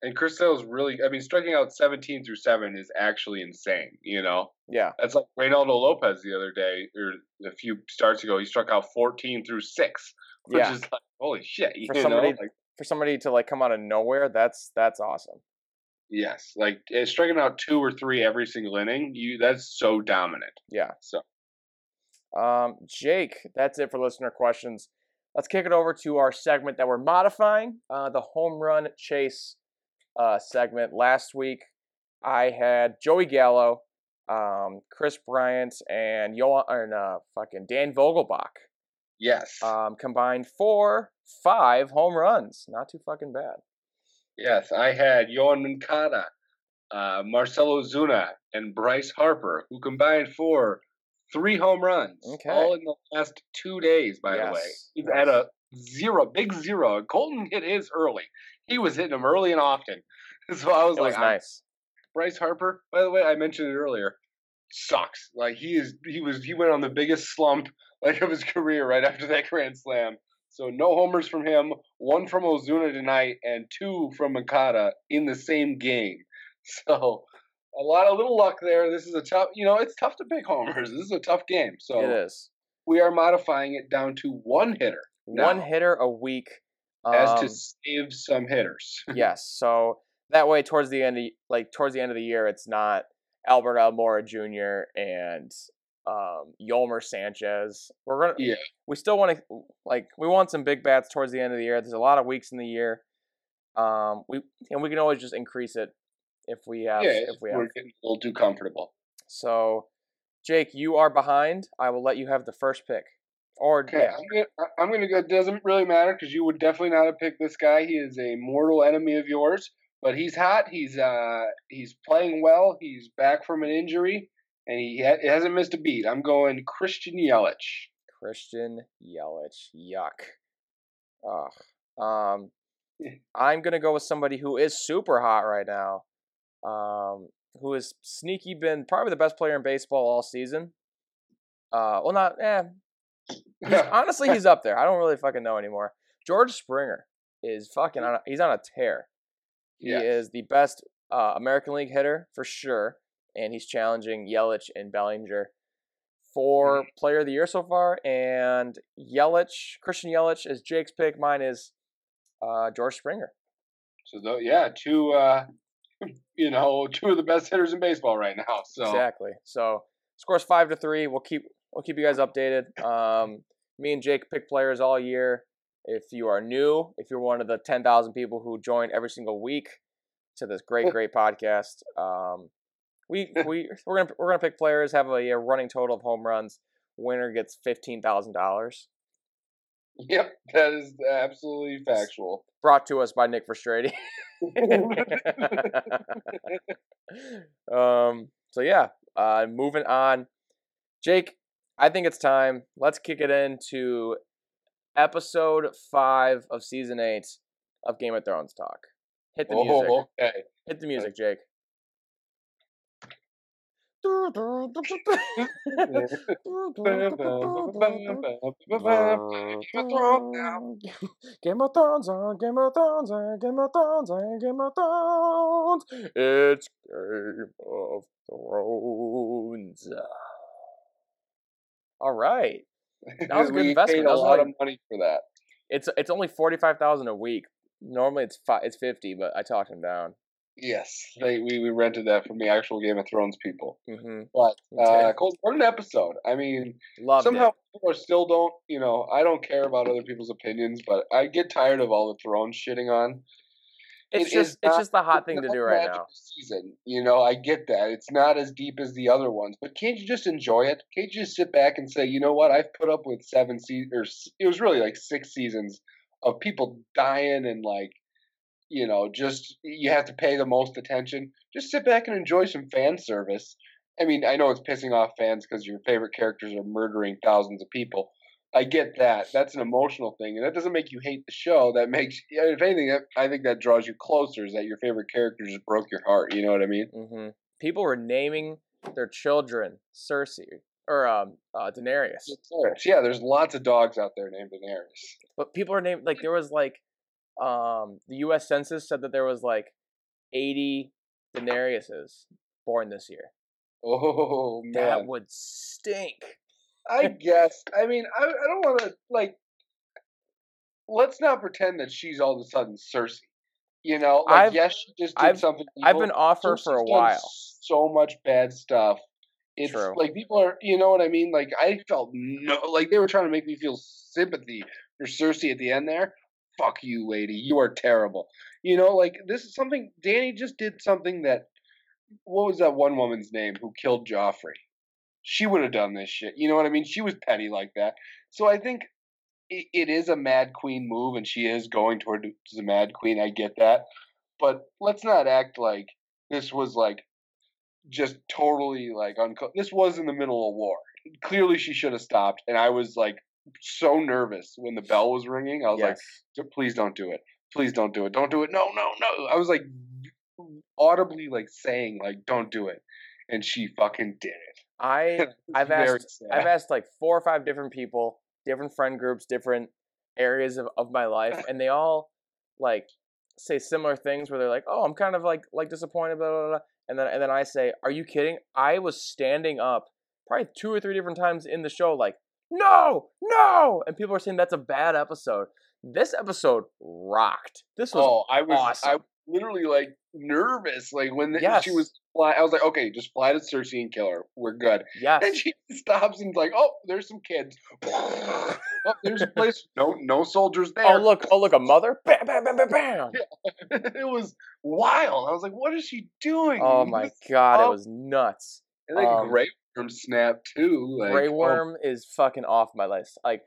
And Chris Sale's really, I mean, striking out 17 through seven is actually insane. You know, Yeah, That's like Reynaldo Lopez the other day, or a few starts ago. He struck out 14 through six, which Yeah. is like, holy shit. You For know? somebody- Like, for somebody to like come out of nowhere, that's that's awesome. yes. Like, eh, striking out two or three every single inning, you that's so dominant. Yeah. So, Um, Jake, that's it for listener questions. Let's kick it over to our segment that we're modifying, uh, the home run chase uh, segment. Last week, I had Joey Gallo, um, Kris Bryant, and Yo- and, uh, fucking Dan Vogelbach yes. um, combined for five home runs. Not too fucking bad. yes. I had Yoán Moncada, uh, Marcell Ozuna, and Bryce Harper, who combined for three home runs. Okay. All in the last two days, by the way. He's yes. at a zero, big zero. Colton hit his early. He was hitting them early and often. So I was It like, was nice. Bryce Harper, by the way, I mentioned it earlier, sucks. Like he is, he was, he went on the biggest slump like of his career right after that grand slam. So no homers from him, one from Ozuna tonight, and two from Moncada in the same game. So a lot of little luck there. This is a tough, you know, it's tough to pick homers. This is a tough game. So it is we are modifying it down to one hitter one hitter a week. as um, to save some hitters. yes. So that way, towards the end, of, like towards the end of the year, it's not Albert Almora Jr. and um, Yolmer Sanchez. We're gonna, Yeah. we still want to like we want some big bats towards the end of the year. There's a lot of weeks in the year. Um, we and we can always just increase it if we have yeah, if we have. we're getting a little too comfortable. So, Jake, you are behind. I will let you have the first pick. Or Okay, yeah, I'm gonna, I'm gonna go. It doesn't really matter because you would definitely not have picked this guy. He is a mortal enemy of yours, but he's hot. He's uh he's playing well. He's back from an injury, and he ha- hasn't missed a beat. I'm going Christian Yelich. Christian Yelich. Yuck. Ugh. Um, I'm gonna go with somebody who is super hot right now. Um, who has sneaky been probably the best player in baseball all season. Uh, well, not eh. He's, honestly, he's up there. I don't really fucking know anymore. George Springer is fucking on. A, he's on a tear. He Yes. is the best uh, American League hitter for sure, and he's challenging Yelich and Bellinger for Player of the Year so far. And Yelich, Christian Yelich, is Jake's pick. Mine is uh, George Springer. So though, yeah, two uh, you know, two of the best hitters in baseball right now. So Exactly. So scores five to three. We'll keep we'll keep you guys updated. Um, me and Jake pick players all year. If you are new, if you're one of the ten thousand people who join every single week to this great great podcast, um, we we we're gonna we're gonna pick players. Have a, a running total of home runs. Winner gets fifteen thousand dollars. yep, that is absolutely factual. Brought to us by Nick Verstrady. um. So yeah. Uh. Moving on. Jake, I think it's time. Let's kick it into episode five of season eight. of Game of Thrones talk. Hit the Oh, music. okay. Hit the music, Jake. Game of Thrones on Game of Thrones on Game of Thrones on Game of Thrones. It's Game of Thrones. All right. That was a good investment. paid a lot like- of money for that. It's it's only forty five thousand a week. Normally it's fi- it's fifty, but I talked him down. Yes, they, we we rented that from the actual Game of Thrones people. hmm But uh, what an episode! I mean, Loved somehow it. people are still don't. You know, I don't care about other people's opinions, but I get tired of all the Thrones shitting on. It's it just it's just the hot thing to do right now. Season, you know, I get that it's not as deep as the other ones, but can't you just enjoy it? Can't you just sit back and say, you know what, I've put up with seven seasons, or it was really like six seasons of people dying and like, you know, just you have to pay the most attention. Just sit back and enjoy some fan service. I mean, I know it's pissing off fans because your favorite characters are murdering thousands of people. I get that. That's an emotional thing, and that doesn't make you hate the show. That makes, if anything, that, I think that draws you closer. Is that your favorite character just broke your heart? You know what I mean? hmm People were naming their children Cersei or um uh, Daenerys, Daenerys. Yeah, there's lots of dogs out there named Daenerys. but people are named like there was like um the U.S. Census said that there was like eighty Daenerys's born this year. Oh man, That would stink. I guess. I mean, I, I don't want to like. Let's not pretend that she's all of a sudden Cersei. You know, like I've- yes, she just did I've- something. I've been off her for a while. So much bad stuff. It's True. like people are, you know what I mean? Like I felt no, like they were trying to make me feel sympathy for Cersei at the end there. Fuck you, lady. You are terrible. You know, like this is something. Danny just did something that. What was that one woman's name who killed Joffrey? She would have done this shit. You know what I mean? She was petty like that. So I think it, it is a Mad Queen move, and she is going toward the Mad Queen. I get that, but let's not act like this was like just totally like unco- this was in the middle of war. Clearly, she should have stopped, and I was like so nervous when the bell was ringing. I was like, please don't do it. Please don't do it. Don't do it. No, no, no. I was like audibly like saying like don't do it. And she fucking did it. I I've asked sad. I've asked like four or five different people, different friend groups, different areas of, of my life, and they all like say similar things where they're like, "Oh, I'm kind of like like disappointed," blah, blah, blah. and then and then I say, "Are you kidding?" I was standing up probably two or three different times in the show, like, "No, no," and people are saying that's a bad episode. This episode rocked. This was oh, I was I awesome. was literally like nervous. Like when the, Yes. she was fly I was like, okay, just fly to Cersei and kill her. We're good. yes. And she stops and like, oh, there's some kids. oh, there's a place. No, no soldiers there. Oh look! Oh look! A mother! Bam! Bam! Bam! Bam! Bam! it was wild. I was like, what is she doing? Oh my god! It oh. was nuts. And then Um, Grey Worm snap too. Like, Grey oh, Worm is fucking off my list. Like,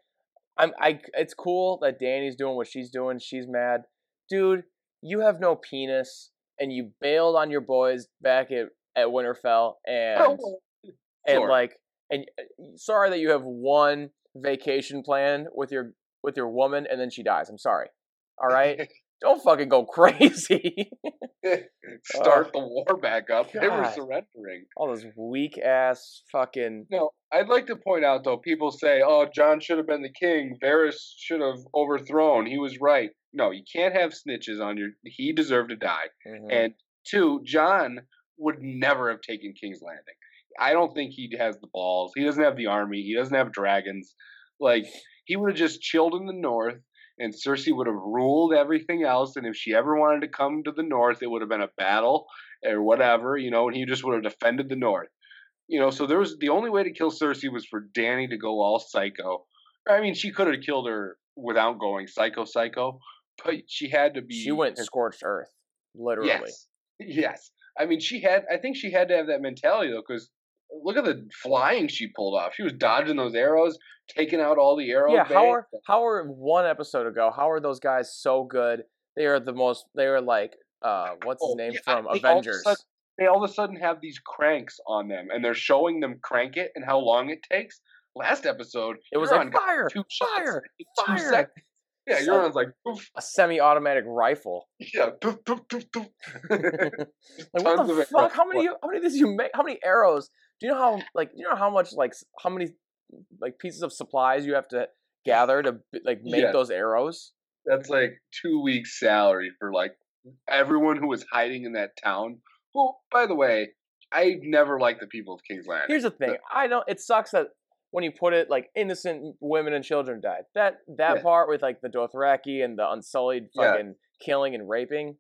I'm I. It's cool that Danny's doing what she's doing. She's mad, dude. You have no penis, and you bailed on your boys back at at Winterfell, and oh, and sure. like, and uh, sorry that you have one vacation plan with your with your woman, and then she dies. I'm sorry. All right, don't fucking go crazy. start the war back up. They were surrendering. All those weak ass fucking. No, I'd like to point out though, people say, "Oh, Jon should have been the king. Varys should have overthrown. He was right." No, you can't have snitches on your. He deserved to die. Mhm. And two, Jon would never have taken King's Landing. I don't think he has the balls. He doesn't have the army. He doesn't have dragons. Like he would have just chilled in the north, and Cersei would have ruled everything else. And if she ever wanted to come to the north, it would have been a battle or whatever, you know. And he just would have defended the north, you know. So there was the only way to kill Cersei was for Danny to go all psycho. I mean, she could have killed her without going psycho, psycho, but she had to be. She went scorched earth, literally. Yes. Yes. I mean, she had. I think she had to have that mentality though, because look at the flying she pulled off. She was dodging those arrows, taking out all the arrows. Yeah, how are how are one episode ago? How are those guys so good? They are the most. They are like, uh, what's his Oh, name yeah, from they all Avengers? sudden- they all of a sudden have these cranks on them, and they're showing them crank it and how long it takes. Last episode, It was like on fire, two shots fire, two fire. seconds. Yeah, So- Euron's like, poof, a semi-automatic rifle. yeah, poof, poof, poof, poof. like what the fuck? arrows. How many? How many of these you make? How many arrows? Do you know how like? You know how much like how many like pieces of supplies you have to gather to like make Yeah. those arrows? That's like two weeks' salary for like everyone who was hiding in that town. Who, by the way, I never liked the people of King's Landing. Here's the thing. I don't. It sucks that when you put it like innocent women and children died. That that Yeah. part with like the Dothraki and the unsullied Yeah. fucking killing and raping,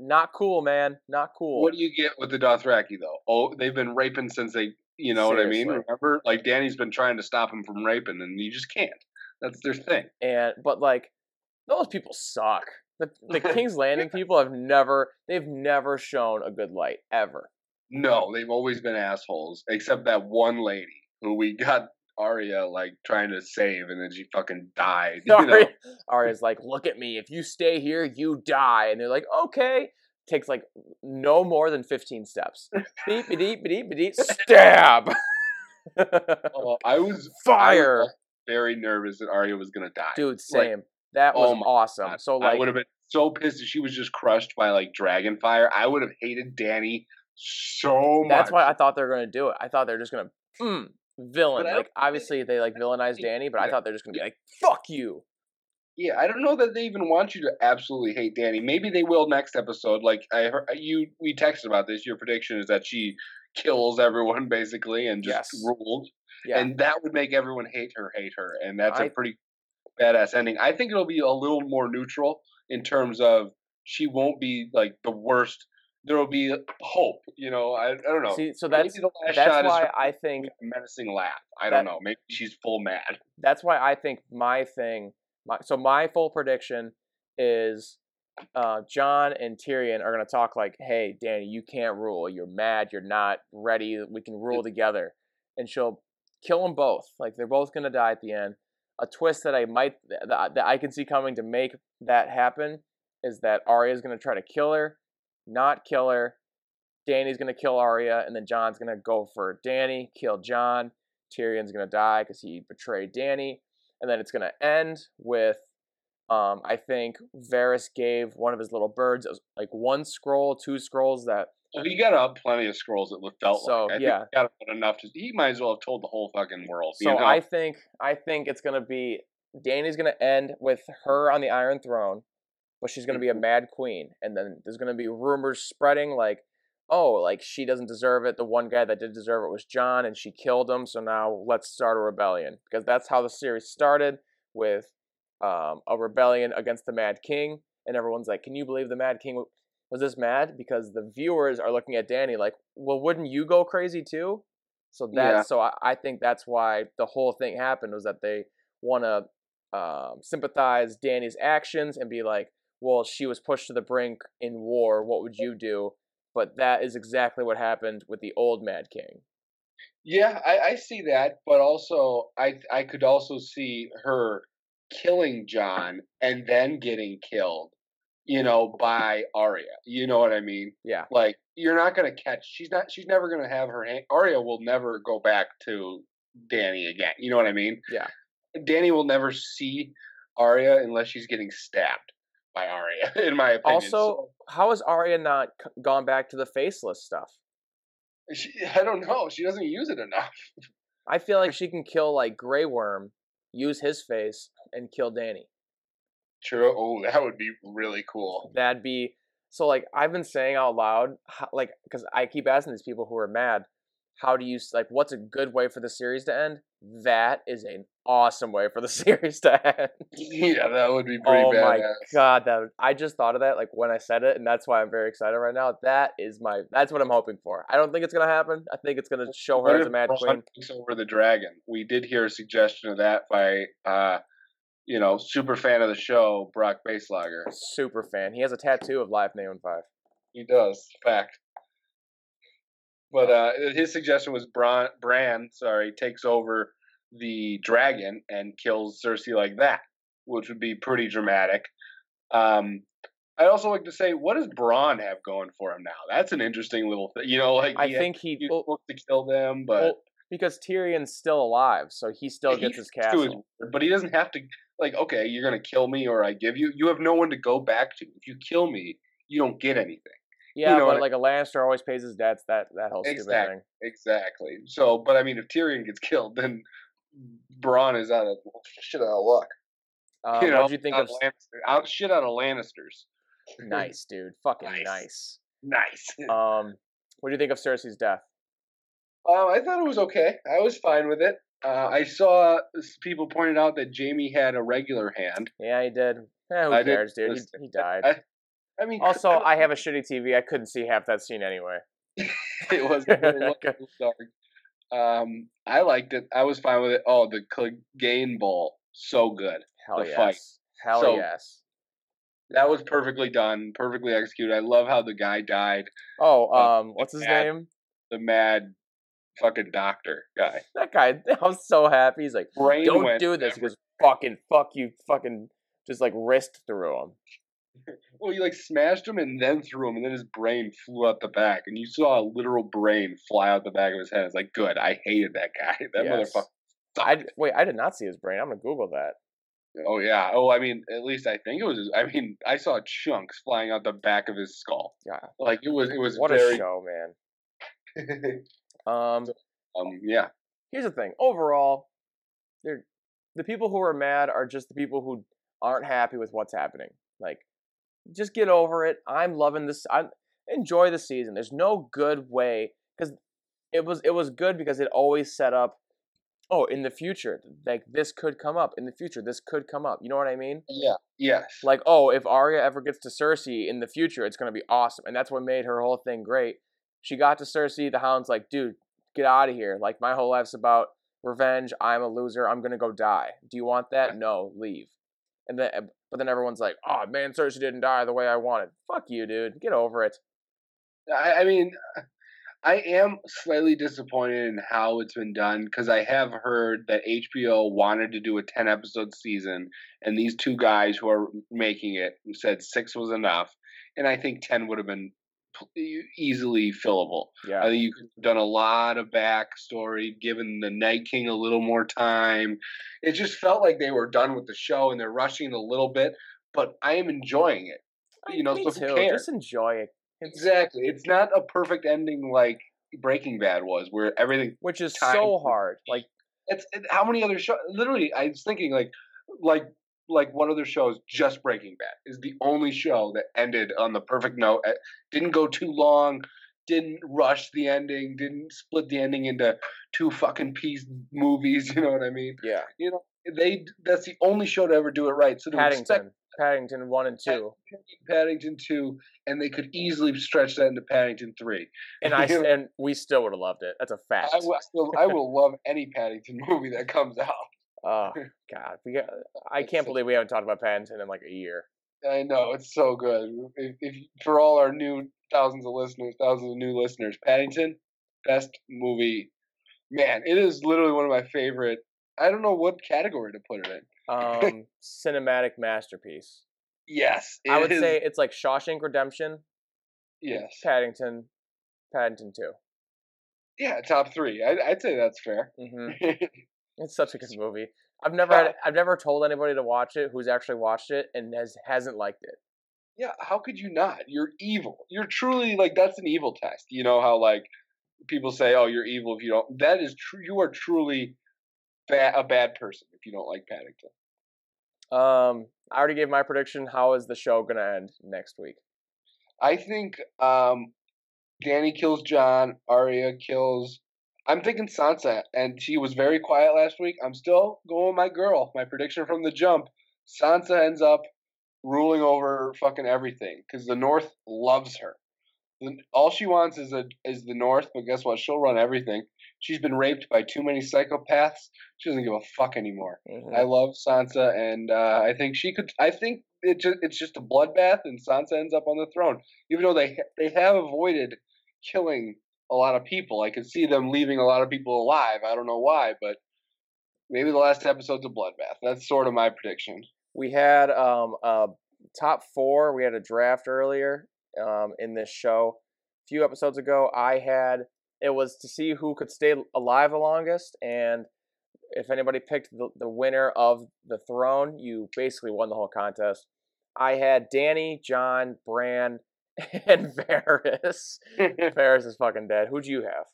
not cool, man. Not cool. What do you get with the Dothraki though? Oh, they've been raping since they, you know what I mean. Remember, like Danny's been trying to stop him from raping, and you just can't. That's their thing. and but like those people suck. The the King's Landing people have never they've never shown a good light ever. No, they've always been assholes, except that one lady who we got Arya like trying to save, and then she fucking died. You know? Arya, Arya's like, look at me. If you stay here, you die. And they're like, okay. Takes like no more than fifteen steps. Beep beep beep beep stab. Oh, I was I was Fire, very nervous that Arya was gonna die. dude. Like, Same. That was oh awesome. God. So I would have been so pissed if she was just crushed by like dragon fire. I would have hated Danny so much. that's why I thought they were gonna do it. I thought they were just gonna mm, villain. Like obviously they like villainized Danny, but I thought they're just gonna be like, fuck you. Yeah, I don't know that they even want you to absolutely hate Danny. Maybe they will next episode. Like I heard uh, you, we texted about this. Your prediction is that she kills everyone basically and just Yes. rules, Yeah. and that would make everyone hate her, hate her, and that's a I- pretty badass ending. I think it'll be a little more neutral in terms of she won't be like the worst. There will be hope. You know, I, I don't know. See, so Maybe that's the last that's shot why I think menacing laugh. I that- don't know. Maybe she's full mad. that's why I think my thing, my, so my full prediction is uh, Jon and Tyrion are going to talk like, hey, Danny, you can't rule. You're mad. You're not ready. We can rule together. And she'll kill them both. Like, they're both going to die at the end. A twist that I might, that, that I can see coming to make that happen is that Arya's going to try to kill her, not kill her. Danny's going to kill Arya, and then Jon's going to go for Danny, kill Jon. Tyrion's going to die because he betrayed Danny and then it's gonna end with um, I think Varys gave one of his little birds like one scroll, two scrolls that Well, he got up plenty of scrolls. It looked felt So, like. I think yeah. he got up enough to. He might as well have told the whole fucking world. so you know? I think I think it's gonna be Danny's gonna end with her on the Iron Throne, but she's gonna be a mad queen, and then there's gonna be rumors spreading like, oh, like she doesn't deserve it. The one guy that did deserve it was Jon, and she killed him. So now let's start a rebellion because that's how the series started with um, a rebellion against the Mad King, and everyone's like, can you believe the Mad King? Was this mad? Because the viewers are looking at Danny like, well, wouldn't you go crazy too? So that's Yeah. so I, I think that's why the whole thing happened was that they want to um, sympathize Danny's actions and be like, well, she was pushed to the brink in war. What would you do? But that is exactly what happened with the old Mad King. Yeah, I, I see that, but also I I could also see her killing Jon and then getting killed, you know, by Arya. You know what I mean? Yeah. Like you're not gonna catch. She's not. She's never gonna have her hand. Arya will never go back to Danny again. You know what I mean? Yeah. Danny will never see Arya unless she's getting stabbed by Arya. In my opinion. Also, how has Arya not gone back to the faceless stuff? She, I don't know. She doesn't use it enough. I feel like she can kill like Grey Worm, use his face, and kill Danny. True. Oh, that would be really cool. That'd be so. Like I've been saying out loud, like because I keep asking these people who are mad, how do you like? What's a good way for the series to end? That is an awesome way for the series to end. Yeah, that would be pretty oh my god, that would- I just thought of that like when I said it, and that's why I'm very excited right now. That is my that's what I'm hoping for. I don't think it's gonna happen. I think it's gonna show her as a mad queen. over the dragon? We did hear a suggestion of that by, uh, you know, super fan of the show, Brock Baslager. Super fan. He has a tattoo of Live Neon Five. He does, fact. But uh, his suggestion was Bran, Bran, sorry, takes over the dragon and kills Cersei like that, which would be pretty dramatic. Um, I'd also like to say, what does Bronn have going for him now? That's an interesting little thing. You know, like I he had- think he. he well, to kill them, but well, because Tyrion's still alive, so he still He gets his his castle. word, but he doesn't have to. Like, okay, you're gonna kill me, or I give you. You have no one to go back to. If you kill me, you don't get anything. Yeah, know but like a Lannister always pays his debts. That that whole Exactly. thing. Exactly. So, but I mean, if Tyrion gets killed, then Bronn is out of shit out of luck. Um, you know, what did you think out of? Lannister, out shit out of Lannisters? Nice, dude. Fucking Nice. nice. Nice. Um, what do you think of Cersei's death? Um, I thought it was okay. I was fine with it. Uh, I saw people pointed out that Jaime had a regular hand. Yeah, he did. Eh, who I cares, dude? He, he died. I, I mean, also, I have a shitty TV. I couldn't see half that scene anyway. it was a little dark. Um, I liked it. I was fine with it. Oh, the Clegane Bowl, so good. Hell The yes. fight. Hell So- yes. That was perfectly done, perfectly executed. I love how the guy died. Oh, Uh, um, what's his mad. name? The mad fucking doctor guy. That guy. I was so happy. He's like, Brain "Don't do this." He goes, "Fucking fuck you, fucking." Just like wrist through him. Well, he like smashed him and then threw him, and then his brain flew out the back, and you saw a literal brain fly out the back of his head. It's like, good. I hated that guy. That Yes. motherfucker. I wait. I did not see his brain. I'm gonna Google that. Oh yeah. Oh, I mean, at least I think it was. His, I mean, I saw chunks flying out the back of his skull. Yeah. Like it was. It was What very. a show, man. Um, um. Yeah. here's the thing. Overall, they're the people who are mad are just the people who aren't happy with what's happening. Like, just get over it. I'm loving this. I enjoy the season. There's no good way because it was it was good because it always set up. Oh, in the future, like this could come up. In the future, this could come up. You know what I mean? Yeah. Yes. Like, oh, if Arya ever gets to Cersei in the future, it's gonna be awesome, and that's what made her whole thing great. She got to Cersei, the Hound's like, dude, get out of here. Like, my whole life's about revenge. I'm a loser. I'm gonna go die. Do you want that? No, leave. And then, but then everyone's like, oh man, Cersei didn't die the way I wanted. Fuck you, dude. Get over it. I, I mean, I am slightly disappointed in how it's been done because I have heard that HBO wanted to do a 10 episode season, and these two guys who are making it said six was enough. And I think 10 would have been easily fillable. I Yeah. think you could have done a lot of backstory, given the Night King a little more time. It just felt like they were done with the show and they're rushing a little bit, but I am enjoying it. You know, so too. cares? Just enjoy it. It's- Exactly. It's not a perfect ending like Breaking Bad was, where everything. Which is so hard. Like, It's it, how many other shows? Literally, I was thinking like, like, like one of other shows? Just Breaking Bad is the only show that ended on the perfect note. eh, Didn't go too long. Didn't rush the ending. Didn't split the ending into two fucking piece movies. You know what I mean? yeah. You know, they. That's the only show to ever do it right. So to expect Paddington. Paddington 1 and 2. Paddington two, and they could easily stretch that into Paddington three. And I and we still would have loved it. That's a fact. I will, I will love any Paddington movie that comes out. Oh God, we got, I can't believe we haven't talked about Paddington in like a year. I know it's so good. If, if for all our new thousands of listeners, thousands of new listeners, Paddington, best movie. Man, it is literally one of my favorite. I don't know what category to put it in. Um, cinematic masterpiece. Yes, I would is- say it's like Shawshank Redemption, yes. Paddington, Paddington Two. Yeah, top three. I, I'd say that's fair. hmm It's such a good movie. I've never had, I've never told anybody to watch it who's actually watched it and has hasn't liked it. yeah, how could you not? You're evil. You're truly like that's an evil test. You know how like people say, "Oh, you're evil if you don't." That is true. You are truly ba- a bad person if you don't like Paddington. Um, I already gave my prediction. How is the show gonna end next week? I think um, Danny kills Jon. Arya kills. I'm thinking Sansa, and she was very quiet last week. I'm still going with my girl. My prediction from the jump: Sansa ends up ruling over fucking everything because the North loves her. All she wants is a is the North, but guess what? She'll run everything. She's been raped by too many psychopaths. She doesn't give a fuck anymore. Mhm. I love Sansa, and uh, I think she could. I think it just, it's just a bloodbath, and Sansa ends up on the throne. Even though they they have avoided killing a lot of people, I could see them leaving a lot of people alive. I don't know why, but maybe the last episode's a bloodbath. That's sort of my prediction. we had um a top four. We had a draft earlier um in this show. A few episodes ago, I had it was to see who could stay alive the longest, and if anybody picked the, the winner of the throne, you basically won the whole contest. I had Danny, Jon, Bran, and Varys. Varys is fucking dead. Who'd you have?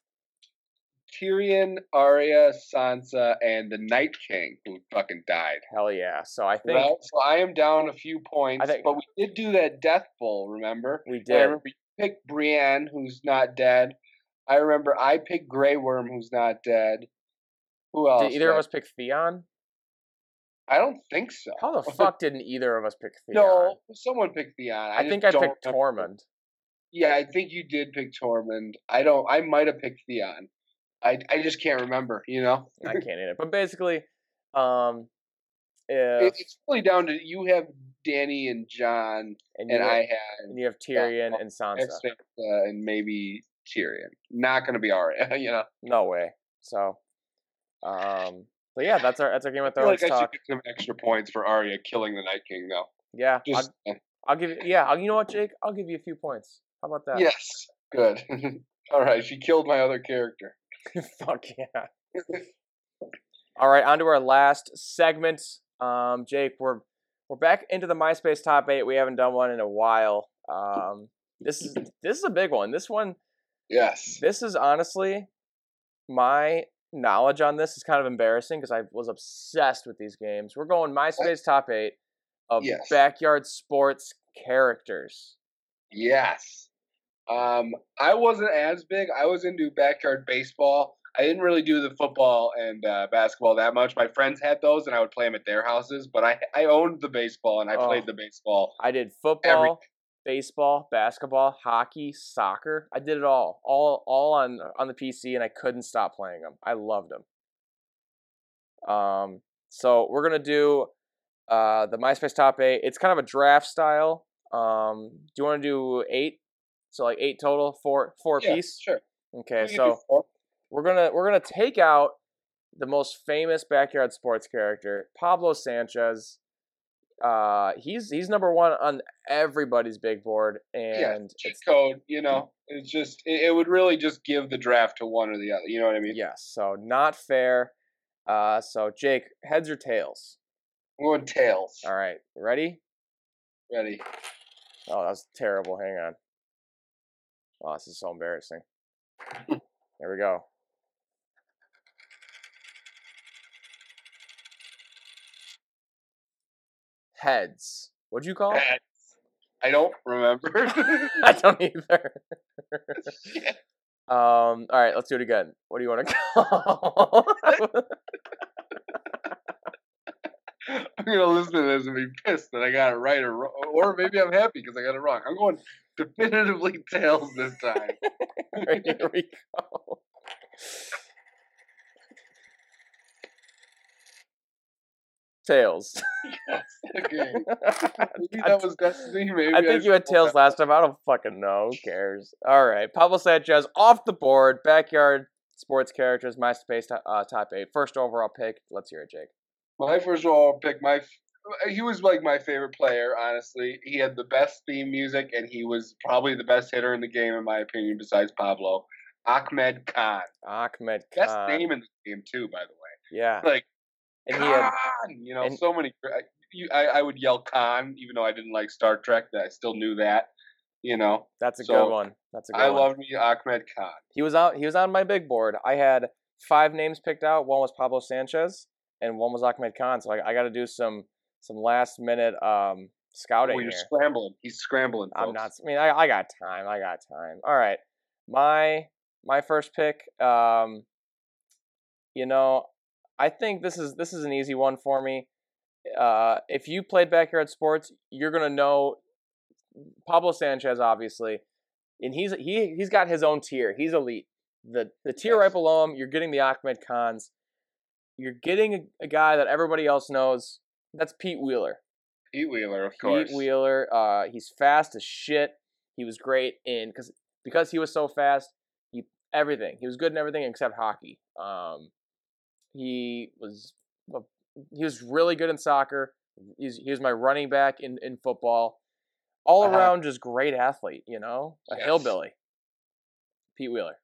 Tyrion, Arya, Sansa, and the Night King who fucking died. Hell yeah! So I think Well, so I am down a few points, think- but we did do that Death Bowl, remember? we And I did. remember you picked Brienne, who's not dead. I remember I picked Grey Worm, who's not dead. Who else? Did either of us pick Theon? I don't think so. How the fuck didn't either of us pick Theon? No, someone picked Theon. I, I, think I picked. Tormund. Yeah, I think you did pick Tormund. I don't. I might have picked Theon. I I just can't remember. You know, I can't either. But basically, um, if it's really down to you have Danny and Jon, and and have, I had and you have Tyrion and Sansa. Sansa and maybe Tyrion. Not going to be Arya. You know, No way. So, um, but yeah, that's our that's our Game of I Thrones like I should talk. get some extra points for Arya killing the Night King, though. Yeah, Just I'll, I'll give you. Yeah, you know what, Jake? I'll give you a few points. How about that? yes, good. All right, she killed my other character. Fuck yeah. All right, on to our last segment. Um, Jake, we're we're back into the MySpace top eight. We haven't done one in a while. Um, this is this is a big one. This one, Yes. this is honestly my knowledge on this is kind of embarrassing because I was obsessed with these games. We're going MySpace top eight of Yes. backyard sports characters. Yes. Um, I wasn't as big. I was into backyard baseball. I didn't really do the football and uh, basketball that much. My friends had those, and I would play them at their houses. But I I owned the baseball, and I Oh. played the baseball. I did football, baseball, basketball, hockey, soccer. I did it all, all, all on on the PC, and I couldn't stop playing them. I loved them. Um, so we're gonna do uh the MySpace top eight. It's kind of a draft style. Um, do you want to do eight? So like eight total, four four Yeah, piece. sure. Okay, We can do so we're gonna we're gonna take out the most famous backyard sports character, Pablo Sanchez. Uh, he's he's number one on everybody's big board, yeah, and cheat it's, code. You know, it's just it, it would really just give the draft to one or the other. You know what I mean? yes, so not fair. Uh, so Jake, heads or tails? I'm going tails. All right, ready? Ready? Oh, that's terrible. Hang on. Oh, this is so embarrassing. There we go. Heads. What'd you call? it? Heads. I don't remember. I don't either. um. All right, let's do it again. What do you want to call? I'm gonna listen to this and be pissed that I got it right or wrong, or maybe I'm happy because I got it wrong. I'm going definitively tails this time. Here we go. Tails. okay, maybe I that was destiny. Maybe I think you had tails last time. I don't fucking know. Who cares? All right. Pablo Sanchez off the board. Backyard sports characters. MySpace to- uh, top eight. First overall pick. Let's hear it, Jake. My first overall pick, my f- he was like my favorite player. Honestly, he had the best theme music, and he was probably the best hitter in the game, in my opinion, besides Pablo. Achmed Khan, Achmed Khan. best name in the game too, by the way. Yeah. Like And he had you know, and- so many. I, you, I, would yell Khan, even though I didn't like Star Trek. That I still knew that. You know, that's a So, good one. That's a good one. I one. loved me Achmed Khan. He was out. He was on my big board. I had five names picked out. One was Pablo Sanchez, and one was Achmed Khan. So I, I got to do some some last minute um, scouting Oh, you're here. scrambling. He's scrambling. I'm not. I mean, I, I got time. I got time. All right, my my first pick. Um, you know, I think this is this is an easy one for me. Uh, if you played backyard sports, you're gonna know Pablo Sanchez, obviously, and he's he he's got his own tier. He's elite. The the tier right below him, you're getting the Achmed Khans. You're getting a, a guy that everybody else knows. That's Pete Wheeler. Pete Wheeler, of course. Pete Wheeler. Uh, he's fast as shit. He was great in because because he was so fast. He everything. He was good in everything except hockey. Um, he was he was really good in soccer. He's he was my running back in in football. All Uh-huh. around, just great athlete. You know, a Yes. hillbilly. Pete Wheeler.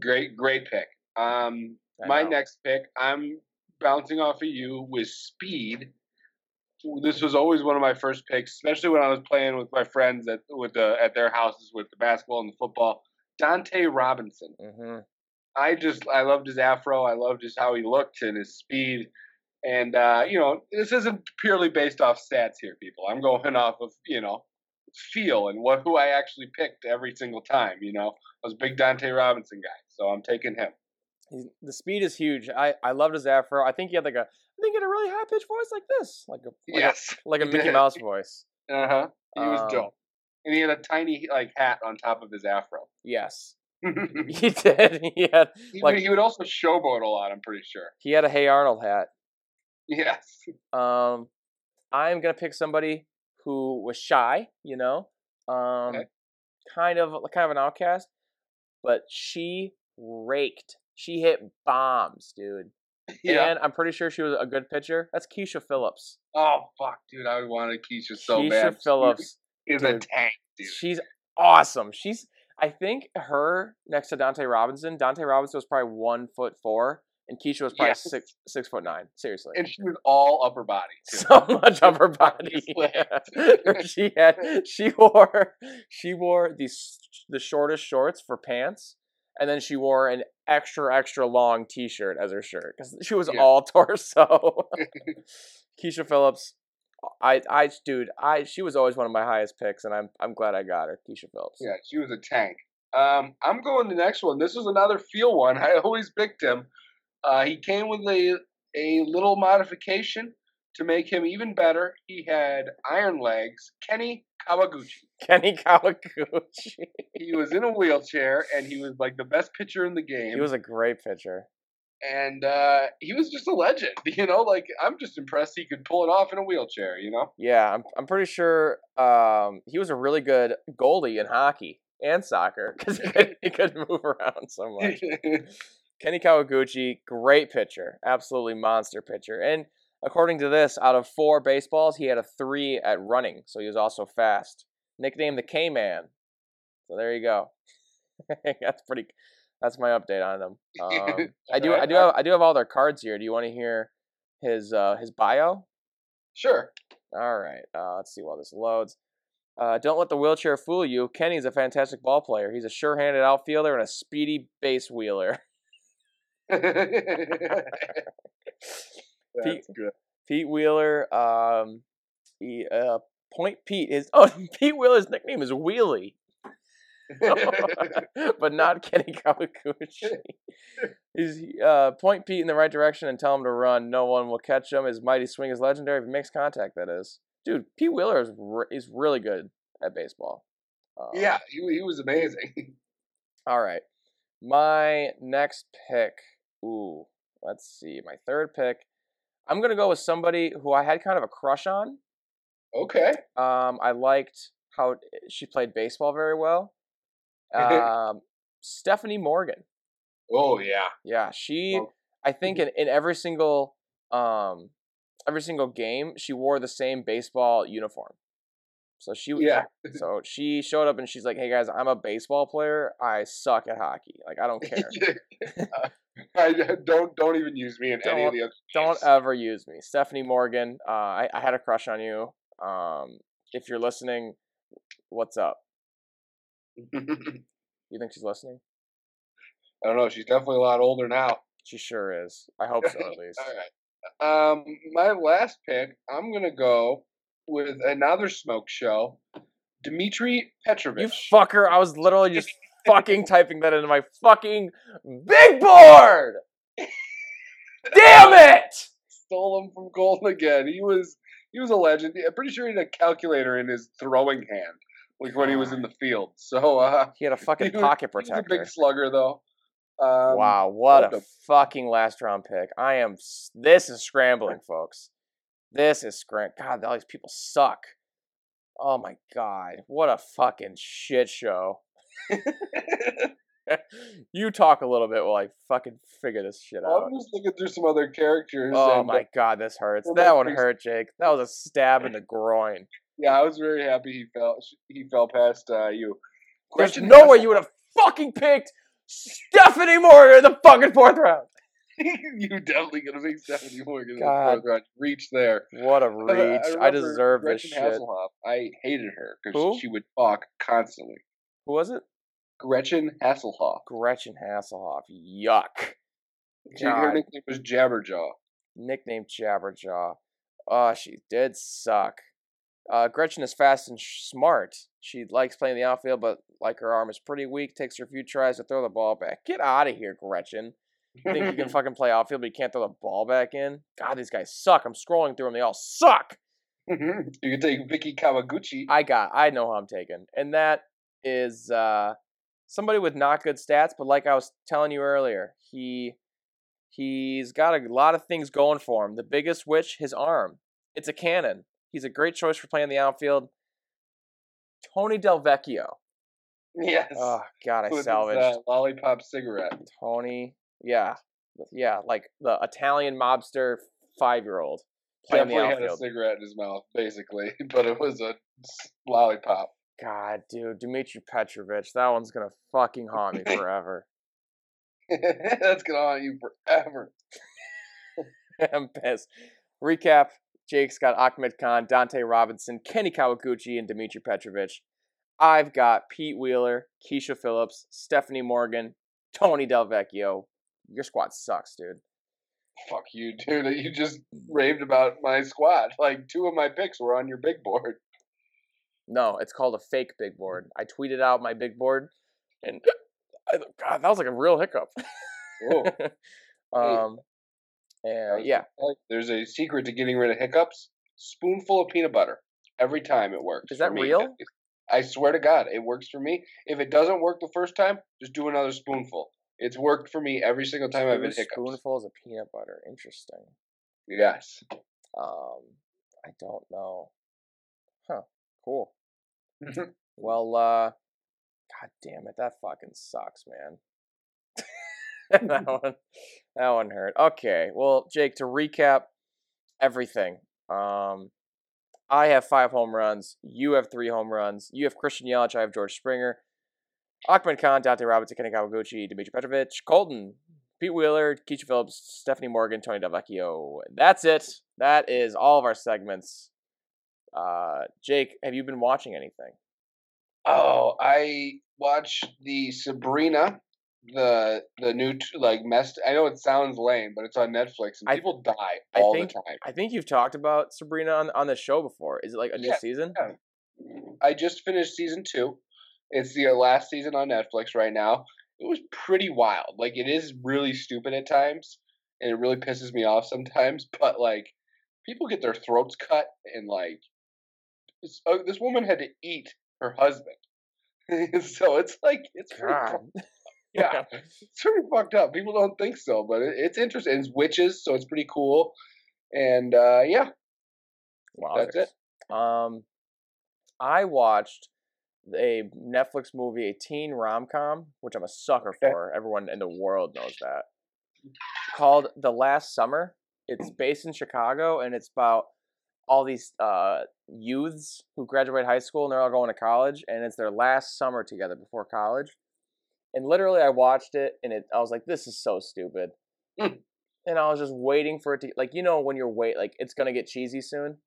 Great, great pick. Um, I my know. next pick, I'm bouncing off of you with speed. This was always one of my first picks, especially when I was playing with my friends at with the at their houses with the basketball and the football. Dante Robinson. hmm I just I loved his afro. I loved just how he looked and his speed. And uh, you know, this isn't purely based off stats here, people. I'm going off of you know feel and what who I actually picked every single time. You know, I was a big Dante Robinson guy, so I'm taking him. He's, the speed is huge. I, I loved his afro. I think he had like a I think he had a really high pitched voice like this, like a like yes, a, like a Mickey. Mouse voice. Uh huh. He was Um, dope, and he had a tiny like hat on top of his afro. Yes, he, did. He had like- would, he would also showboat a lot. I'm pretty sure. he had a Hey Arnold hat. Yes. Um, I'm gonna pick somebody who was shy, you know, um, Okay. kind of kind of an outcast, but she raked. She hit bombs, dude. Yeah. And I'm pretty sure she was a good pitcher. That's Keisha Phillips. Oh fuck, dude! I wanted Keisha so Keisha bad. Keisha Phillips. She is a tank, dude. She's awesome. She's I think her next to Dante Robinson. Dante Robinson was probably one foot four, and Keisha was probably six six foot nine. Seriously. and she was all upper body. Too. so much her body. She had she wore she wore the the shortest shorts for pants, and then she wore an extra extra long T-shirt as her shirt because she was Yeah. all torso. Keisha Phillips, I I dude I she was always one of my highest picks, and I'm I'm glad I got her. Keisha Phillips. Yeah, she was a tank. Um, I'm going the next one. This was another feel one. I always picked him. Uh, he came with a a little modification to make him even better. He had iron legs. Kenny Kawaguchi. Kenny Kawaguchi. He was in a wheelchair, and he was like the best pitcher in the game. he was a great pitcher. And uh, he was just a legend. You know, like I'm just impressed he could pull it off in a wheelchair. You know. Yeah, I'm I'm pretty sure um, he was a really good goalie in hockey and soccer because he could, he could move around so much. Kenny Kawaguchi, great pitcher, absolutely monster pitcher, and according to this, out of four baseballs, he had a three at running, so he was also fast. Nicknamed the K Man. So there you go. that's pretty. That's my update on them. Um, I do. I do have. I do have all their cards here. Do you want to hear his uh, his bio? sure. All right. Uh, let's see while this loads. Uh, don't let the wheelchair fool you. Kenny's a fantastic ball player. He's a sure-handed outfielder and a speedy base wheeler. Good. Pete Wheeler. Um, he, uh, Point Pete is. Oh, Pete Wheeler's nickname is Wheelie, but not Kenny Kawaguchi. He's uh, point Pete in the right direction and tell him to run. No one will catch him. His mighty swing is legendary. If he makes contact, that is. Dude, Pete Wheeler is re- is really good at baseball. Um, yeah, he, he was amazing. All right. My next pick. Ooh, let's see. My third pick. I'm gonna go with somebody who I had kind of a crush on. Okay. Um, I liked how she played baseball very well. Um, Stephanie Morgan. Oh yeah. Yeah, she. Well- I think in, in every single um, every single game, she wore the same baseball uniform. So she Yeah. So she showed up and she's like, "Hey guys, I'm a baseball player. I suck at hockey. Like I don't care. Uh, I, don't don't even use me in any of the other. don't games. ever use me." Stephanie Morgan. Uh, I, I had a crush on you. Um, if you're listening, what's up? You think she's listening? I don't know. She's definitely a lot older now. She sure is. I hope so at least. All right. Um, my last pick, I'm gonna go with another smoke show, Dmitri Petrovich. You fucker! I was literally just fucking typing that into my fucking big board. Damn it! Stole him from Golden again. He was he was a legend. I'm pretty sure he had a calculator in his throwing hand, like when he was in the field. So uh, He had a fucking was- pocket he was a protector. big slugger though. Um, wow, what a him. fucking last round pick. I am. This is scrambling, folks. This is scram. God, all these people suck. Oh my god, what a fucking shit show. you talk a little bit while I fucking figure this shit out. I'm just looking through some other characters. Oh uh, my god, this hurts. That that one hurt, Jake. That was a stab in the groin. Yeah, I was very happy he fell. He fell past uh, you. There's Question no way you would have fucking picked Stephanie Morgan in the fucking fourth round. you definitely gonna make Stephanie Morgan in the God. fourth round. Reach there. What a reach! I, remember deserve this Gretchen shit. Hasselhoff. I hated her because she would talk constantly. Who was it? Gretchen Hasselhoff. Gretchen Hasselhoff. Yuck. She, her nickname was Jabberjaw. Nickname Jabberjaw. Oh, she did suck. Uh, Gretchen is fast and sh- smart. She likes playing the outfield, but like her arm is pretty weak, takes her a few tries to throw the ball back. Get out of here, Gretchen. You think you can fucking play outfield, but you can't throw the ball back in? God, these guys suck. I'm scrolling through them. They all suck. you can take Vicki Kawaguchi. I got. I know who I'm taking, and that is uh, somebody with not good stats. But like I was telling you earlier, he he's got a lot of things going for him. The biggest which his arm. It's a cannon. He's a great choice for playing the outfield. Tony Delvecchio. Yes. Oh God, I With his, salvaged uh, lollipop cigarette. Tony. Yeah, yeah, like the Italian mobster five year old He playing the definitely had a cigarette in his mouth, basically, but it was a lollipop. God, dude, Dmitri Petrovich, that one's gonna fucking haunt me forever. That's gonna haunt you forever. I'm pissed. Recap: Jake's got Achmed Khan, Dante Robinson, Kenny Kawaguchi, and Dmitri Petrovich. I've got Pete Wheeler, Keisha Phillips, Stephanie Morgan, Tony Delvecchio. Your squad sucks, dude. Fuck you, dude. You just raved about my squad. Like two of my picks were on your big board. No, it's called a fake big board. I tweeted out my big board, and I, God, that was like a real hiccup. Um, and yeah, There's a secret to getting rid of hiccups. Spoonful of peanut butter. Every time it works. Is that real? I swear to God, it works for me. If it doesn't work the first time, just do another spoonful. It's worked for me every single time I've been hiccups. spoonfuls of peanut butter. Interesting. Yes. Um, I don't know. Huh. Cool. Well, uh, god damn it, that fucking sucks, man. that one, that one hurt. Okay, well, Jake, to recap everything, um, I have five home runs. You have three home runs. You have Christian Yelich. I have George Springer. Achmed Khan, Dante Robinson, Kenny Kawaguchi, Dimitri Petrovich, Kolten, Pete Wheeler, Keisha Phillips, Stephanie Morgan, Tony Delvecchio. That's it. That is all of our segments. Uh, Jake, have you been watching anything? Oh, I watched the Sabrina, the the new like messed. I know it sounds lame, but it's on Netflix and I- people die I all think- the time. I think you've talked about Sabrina on, on the show before. Is it like a new Yeah, season? yeah. I just finished season two. It's the uh, last season on Netflix right now. It was pretty wild. Like it is really stupid at times, and it really pisses me off sometimes. But like, people get their throats cut, and like, this, uh, this woman had to eat her husband. so it's like it's pretty yeah, it's pretty fucked up. People don't think so, but it, it's interesting. It's witches, so it's pretty cool. And uh, yeah, That's it. Um, I watched a Netflix movie, a teen rom com, which I'm a sucker for. Everyone in the world knows that. Called The Last Summer. It's based in Chicago, and it's about all these uh, youths who graduate high school and they're all going to college, and it's their last summer together before college. And literally, I watched it, and it I was like, "This is so stupid." Hmm. And I was just waiting for it to like you know when you're wait like it's gonna get cheesy soon.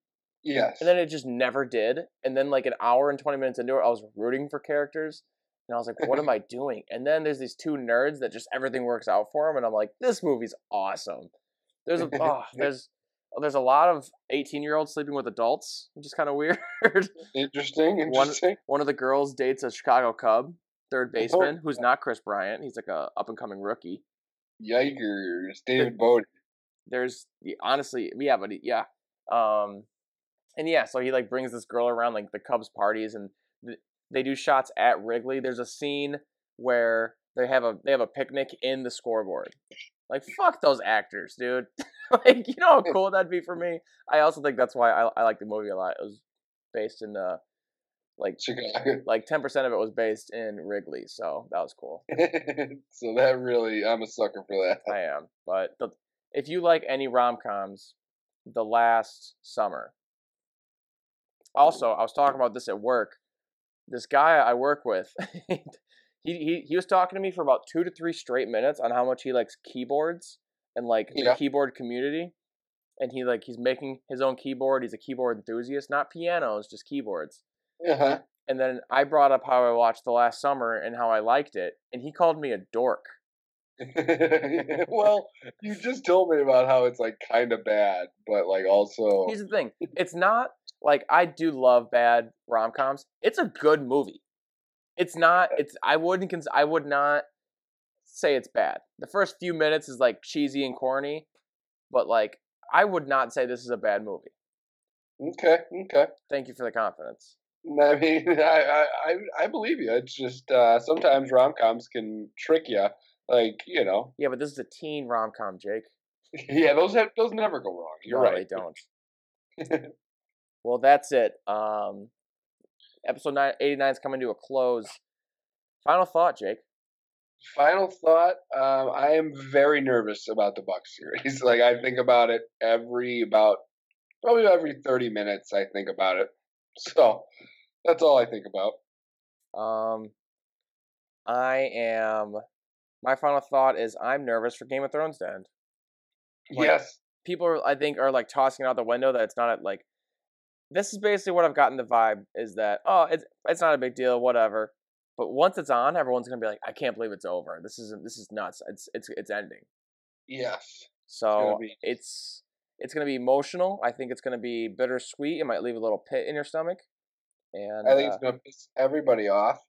yes. And then it just never did. And then like an hour and 20 minutes into it, I was rooting for characters. And I was like, what am I doing? And then there's these two nerds that just everything works out for them. And I'm like, this movie's awesome. There's a oh, there's there's a lot of 18 year olds sleeping with adults, which is kind of weird. interesting. One- Interesting. One of the girls dates a Chicago Cub, third baseman, who's not Kris Bryant. He's like a up and coming rookie. Yikers, David Bowie. there's honestly yeah but he- yeah um and yeah so he like brings this girl around like the cubs parties and th- they do shots at wrigley there's a scene where they have a they have a picnic in the scoreboard like fuck those actors dude like you know how cool that'd be for me i also think that's why i, I like the movie a lot it was based in uh like Chicago. like 10% of it was based in wrigley so that was cool so that really, I'm a sucker for that. I am. But the, if you like any rom coms, The Last Summer. Also, I was talking about this at work. This guy I work with, he, he he was talking to me for about two to three straight minutes on how much he likes keyboards and like Yeah. the keyboard community. And he like he's making his own keyboard. He's a keyboard enthusiast, not pianos, just keyboards. Uh-huh. And then I brought up how I watched the last summer and how I liked it, and he called me a dork. well, you just told me about how it's like kind of bad, but like also Here's the thing: it's not like I do love bad rom coms. It's a good movie. It's not. It's I wouldn't. Cons- I would not say it's bad. The first few minutes is like cheesy and corny, but like I would not say this is a bad movie. okay, okay. Thank you for the confidence. I mean, I I I- believe you. It's just uh, sometimes rom coms can trick you. Like you know, Yeah, but this is a teen rom com, Jake. yeah, those have, those never go wrong. You're no, right. They don't. well, that's it. Um, episode nine, 89 is coming to a close. Final thought, Jake. Final thought: um, I am very nervous about the Bucks series. Like I think about it every about probably every thirty minutes. I think about it. So that's all I think about. Um, I am. My final thought is I'm nervous for Game of Thrones to end. Like- yes. People, are, I think, are like tossing it out the window that it's not a, like. This is basically what I've gotten the vibe is that oh it's it's not a big deal whatever, but once it's on everyone's gonna be like I can't believe it's over this is this is nuts it's it's it's ending Yes. so be- it's it's gonna be emotional I think it's gonna be bittersweet it might leave a little pit in your stomach, and I think uh, it's gonna piss everybody off.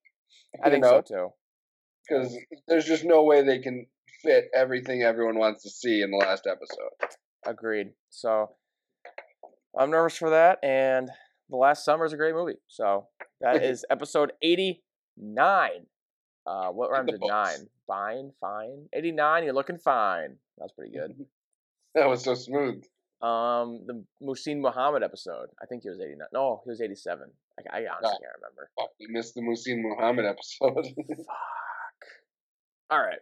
I think so too. because there's just no way they can fit everything everyone wants to see in the last episode. Agreed. So I'm nervous for that. And The Last Summer is a great movie. So that is episode 89. Uh, what rhymes with nine? Fine, fine. 89, you're looking fine. That's pretty good. That was so smooth. Um, the Muhsin Muhammad episode. I think he was 89. No, he was 87. I, I honestly can't remember. Fuck, we missed the Muhsin Muhammad episode. Fuck. All right.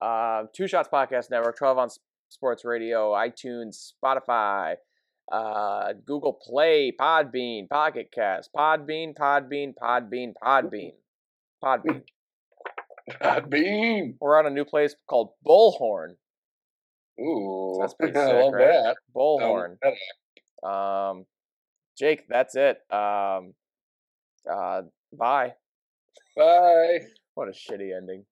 Uh, Two Shots Podcast Network, 12 on Sports Radio, iTunes, Spotify, uh, Google Play, Podbean, Pocket Cast, Podbean, Podbean, Podbean, Podbean, Podbean. Beam. We're on a new place called Bullhorn. Ooh, That's pretty I sick, love right? that. Bullhorn. Um, Jake, that's it. Um, uh, bye. Bye. What a shitty ending.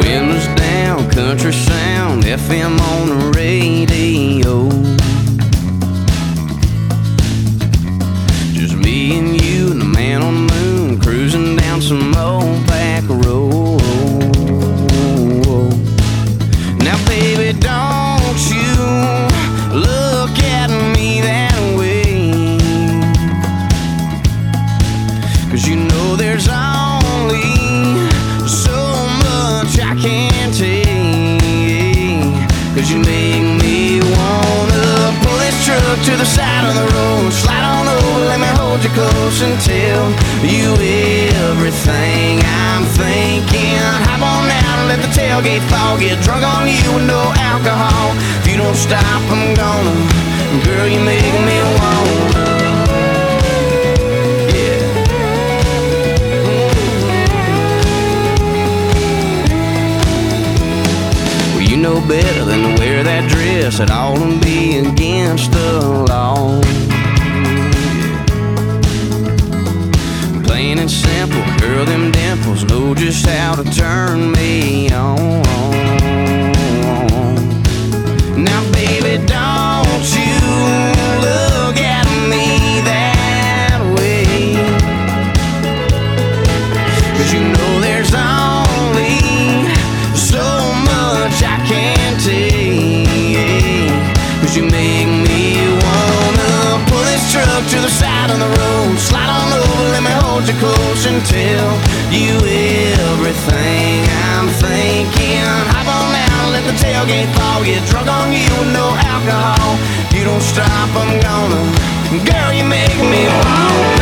Windows down, country sound, FM on the radio. Close and tell you everything I'm thinking. Hop on out and let the tailgate fall. Get drunk on you with no alcohol. If you don't stop, I'm gonna. Girl, you make me wanna. Yeah. Well, you know better than to wear that dress at all and be against the Simple, girl, them dimples know just how to turn me on. Tell you everything I'm thinking. Hop on out, let the tailgate fall. Get drunk on you with no alcohol. You don't stop, I'm gonna. Girl, you make me wanna.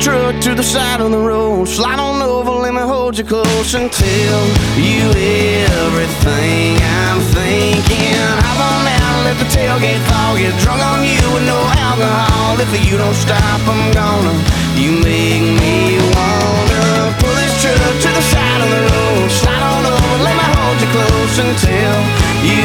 truck to the side of the road. Slide on over, let me hold you close and tell you everything I'm thinking. Hop on out, let the tailgate fall. Get drunk on you with no alcohol. If you don't stop, I'm gonna. You make me wanna pull this truck to the side of the road. Slide on over, let me hold you close and tell you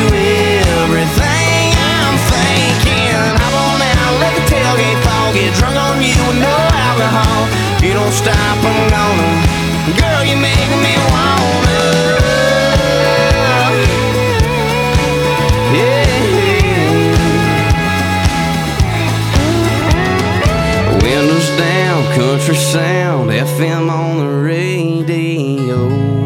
everything I'm thinking. Hop on out, let the tailgate I'll get drunk on you with no alcohol. You don't stop, I'm gonna. Girl, you make me wanna. Yeah. Windows down, country sound, FM on the radio.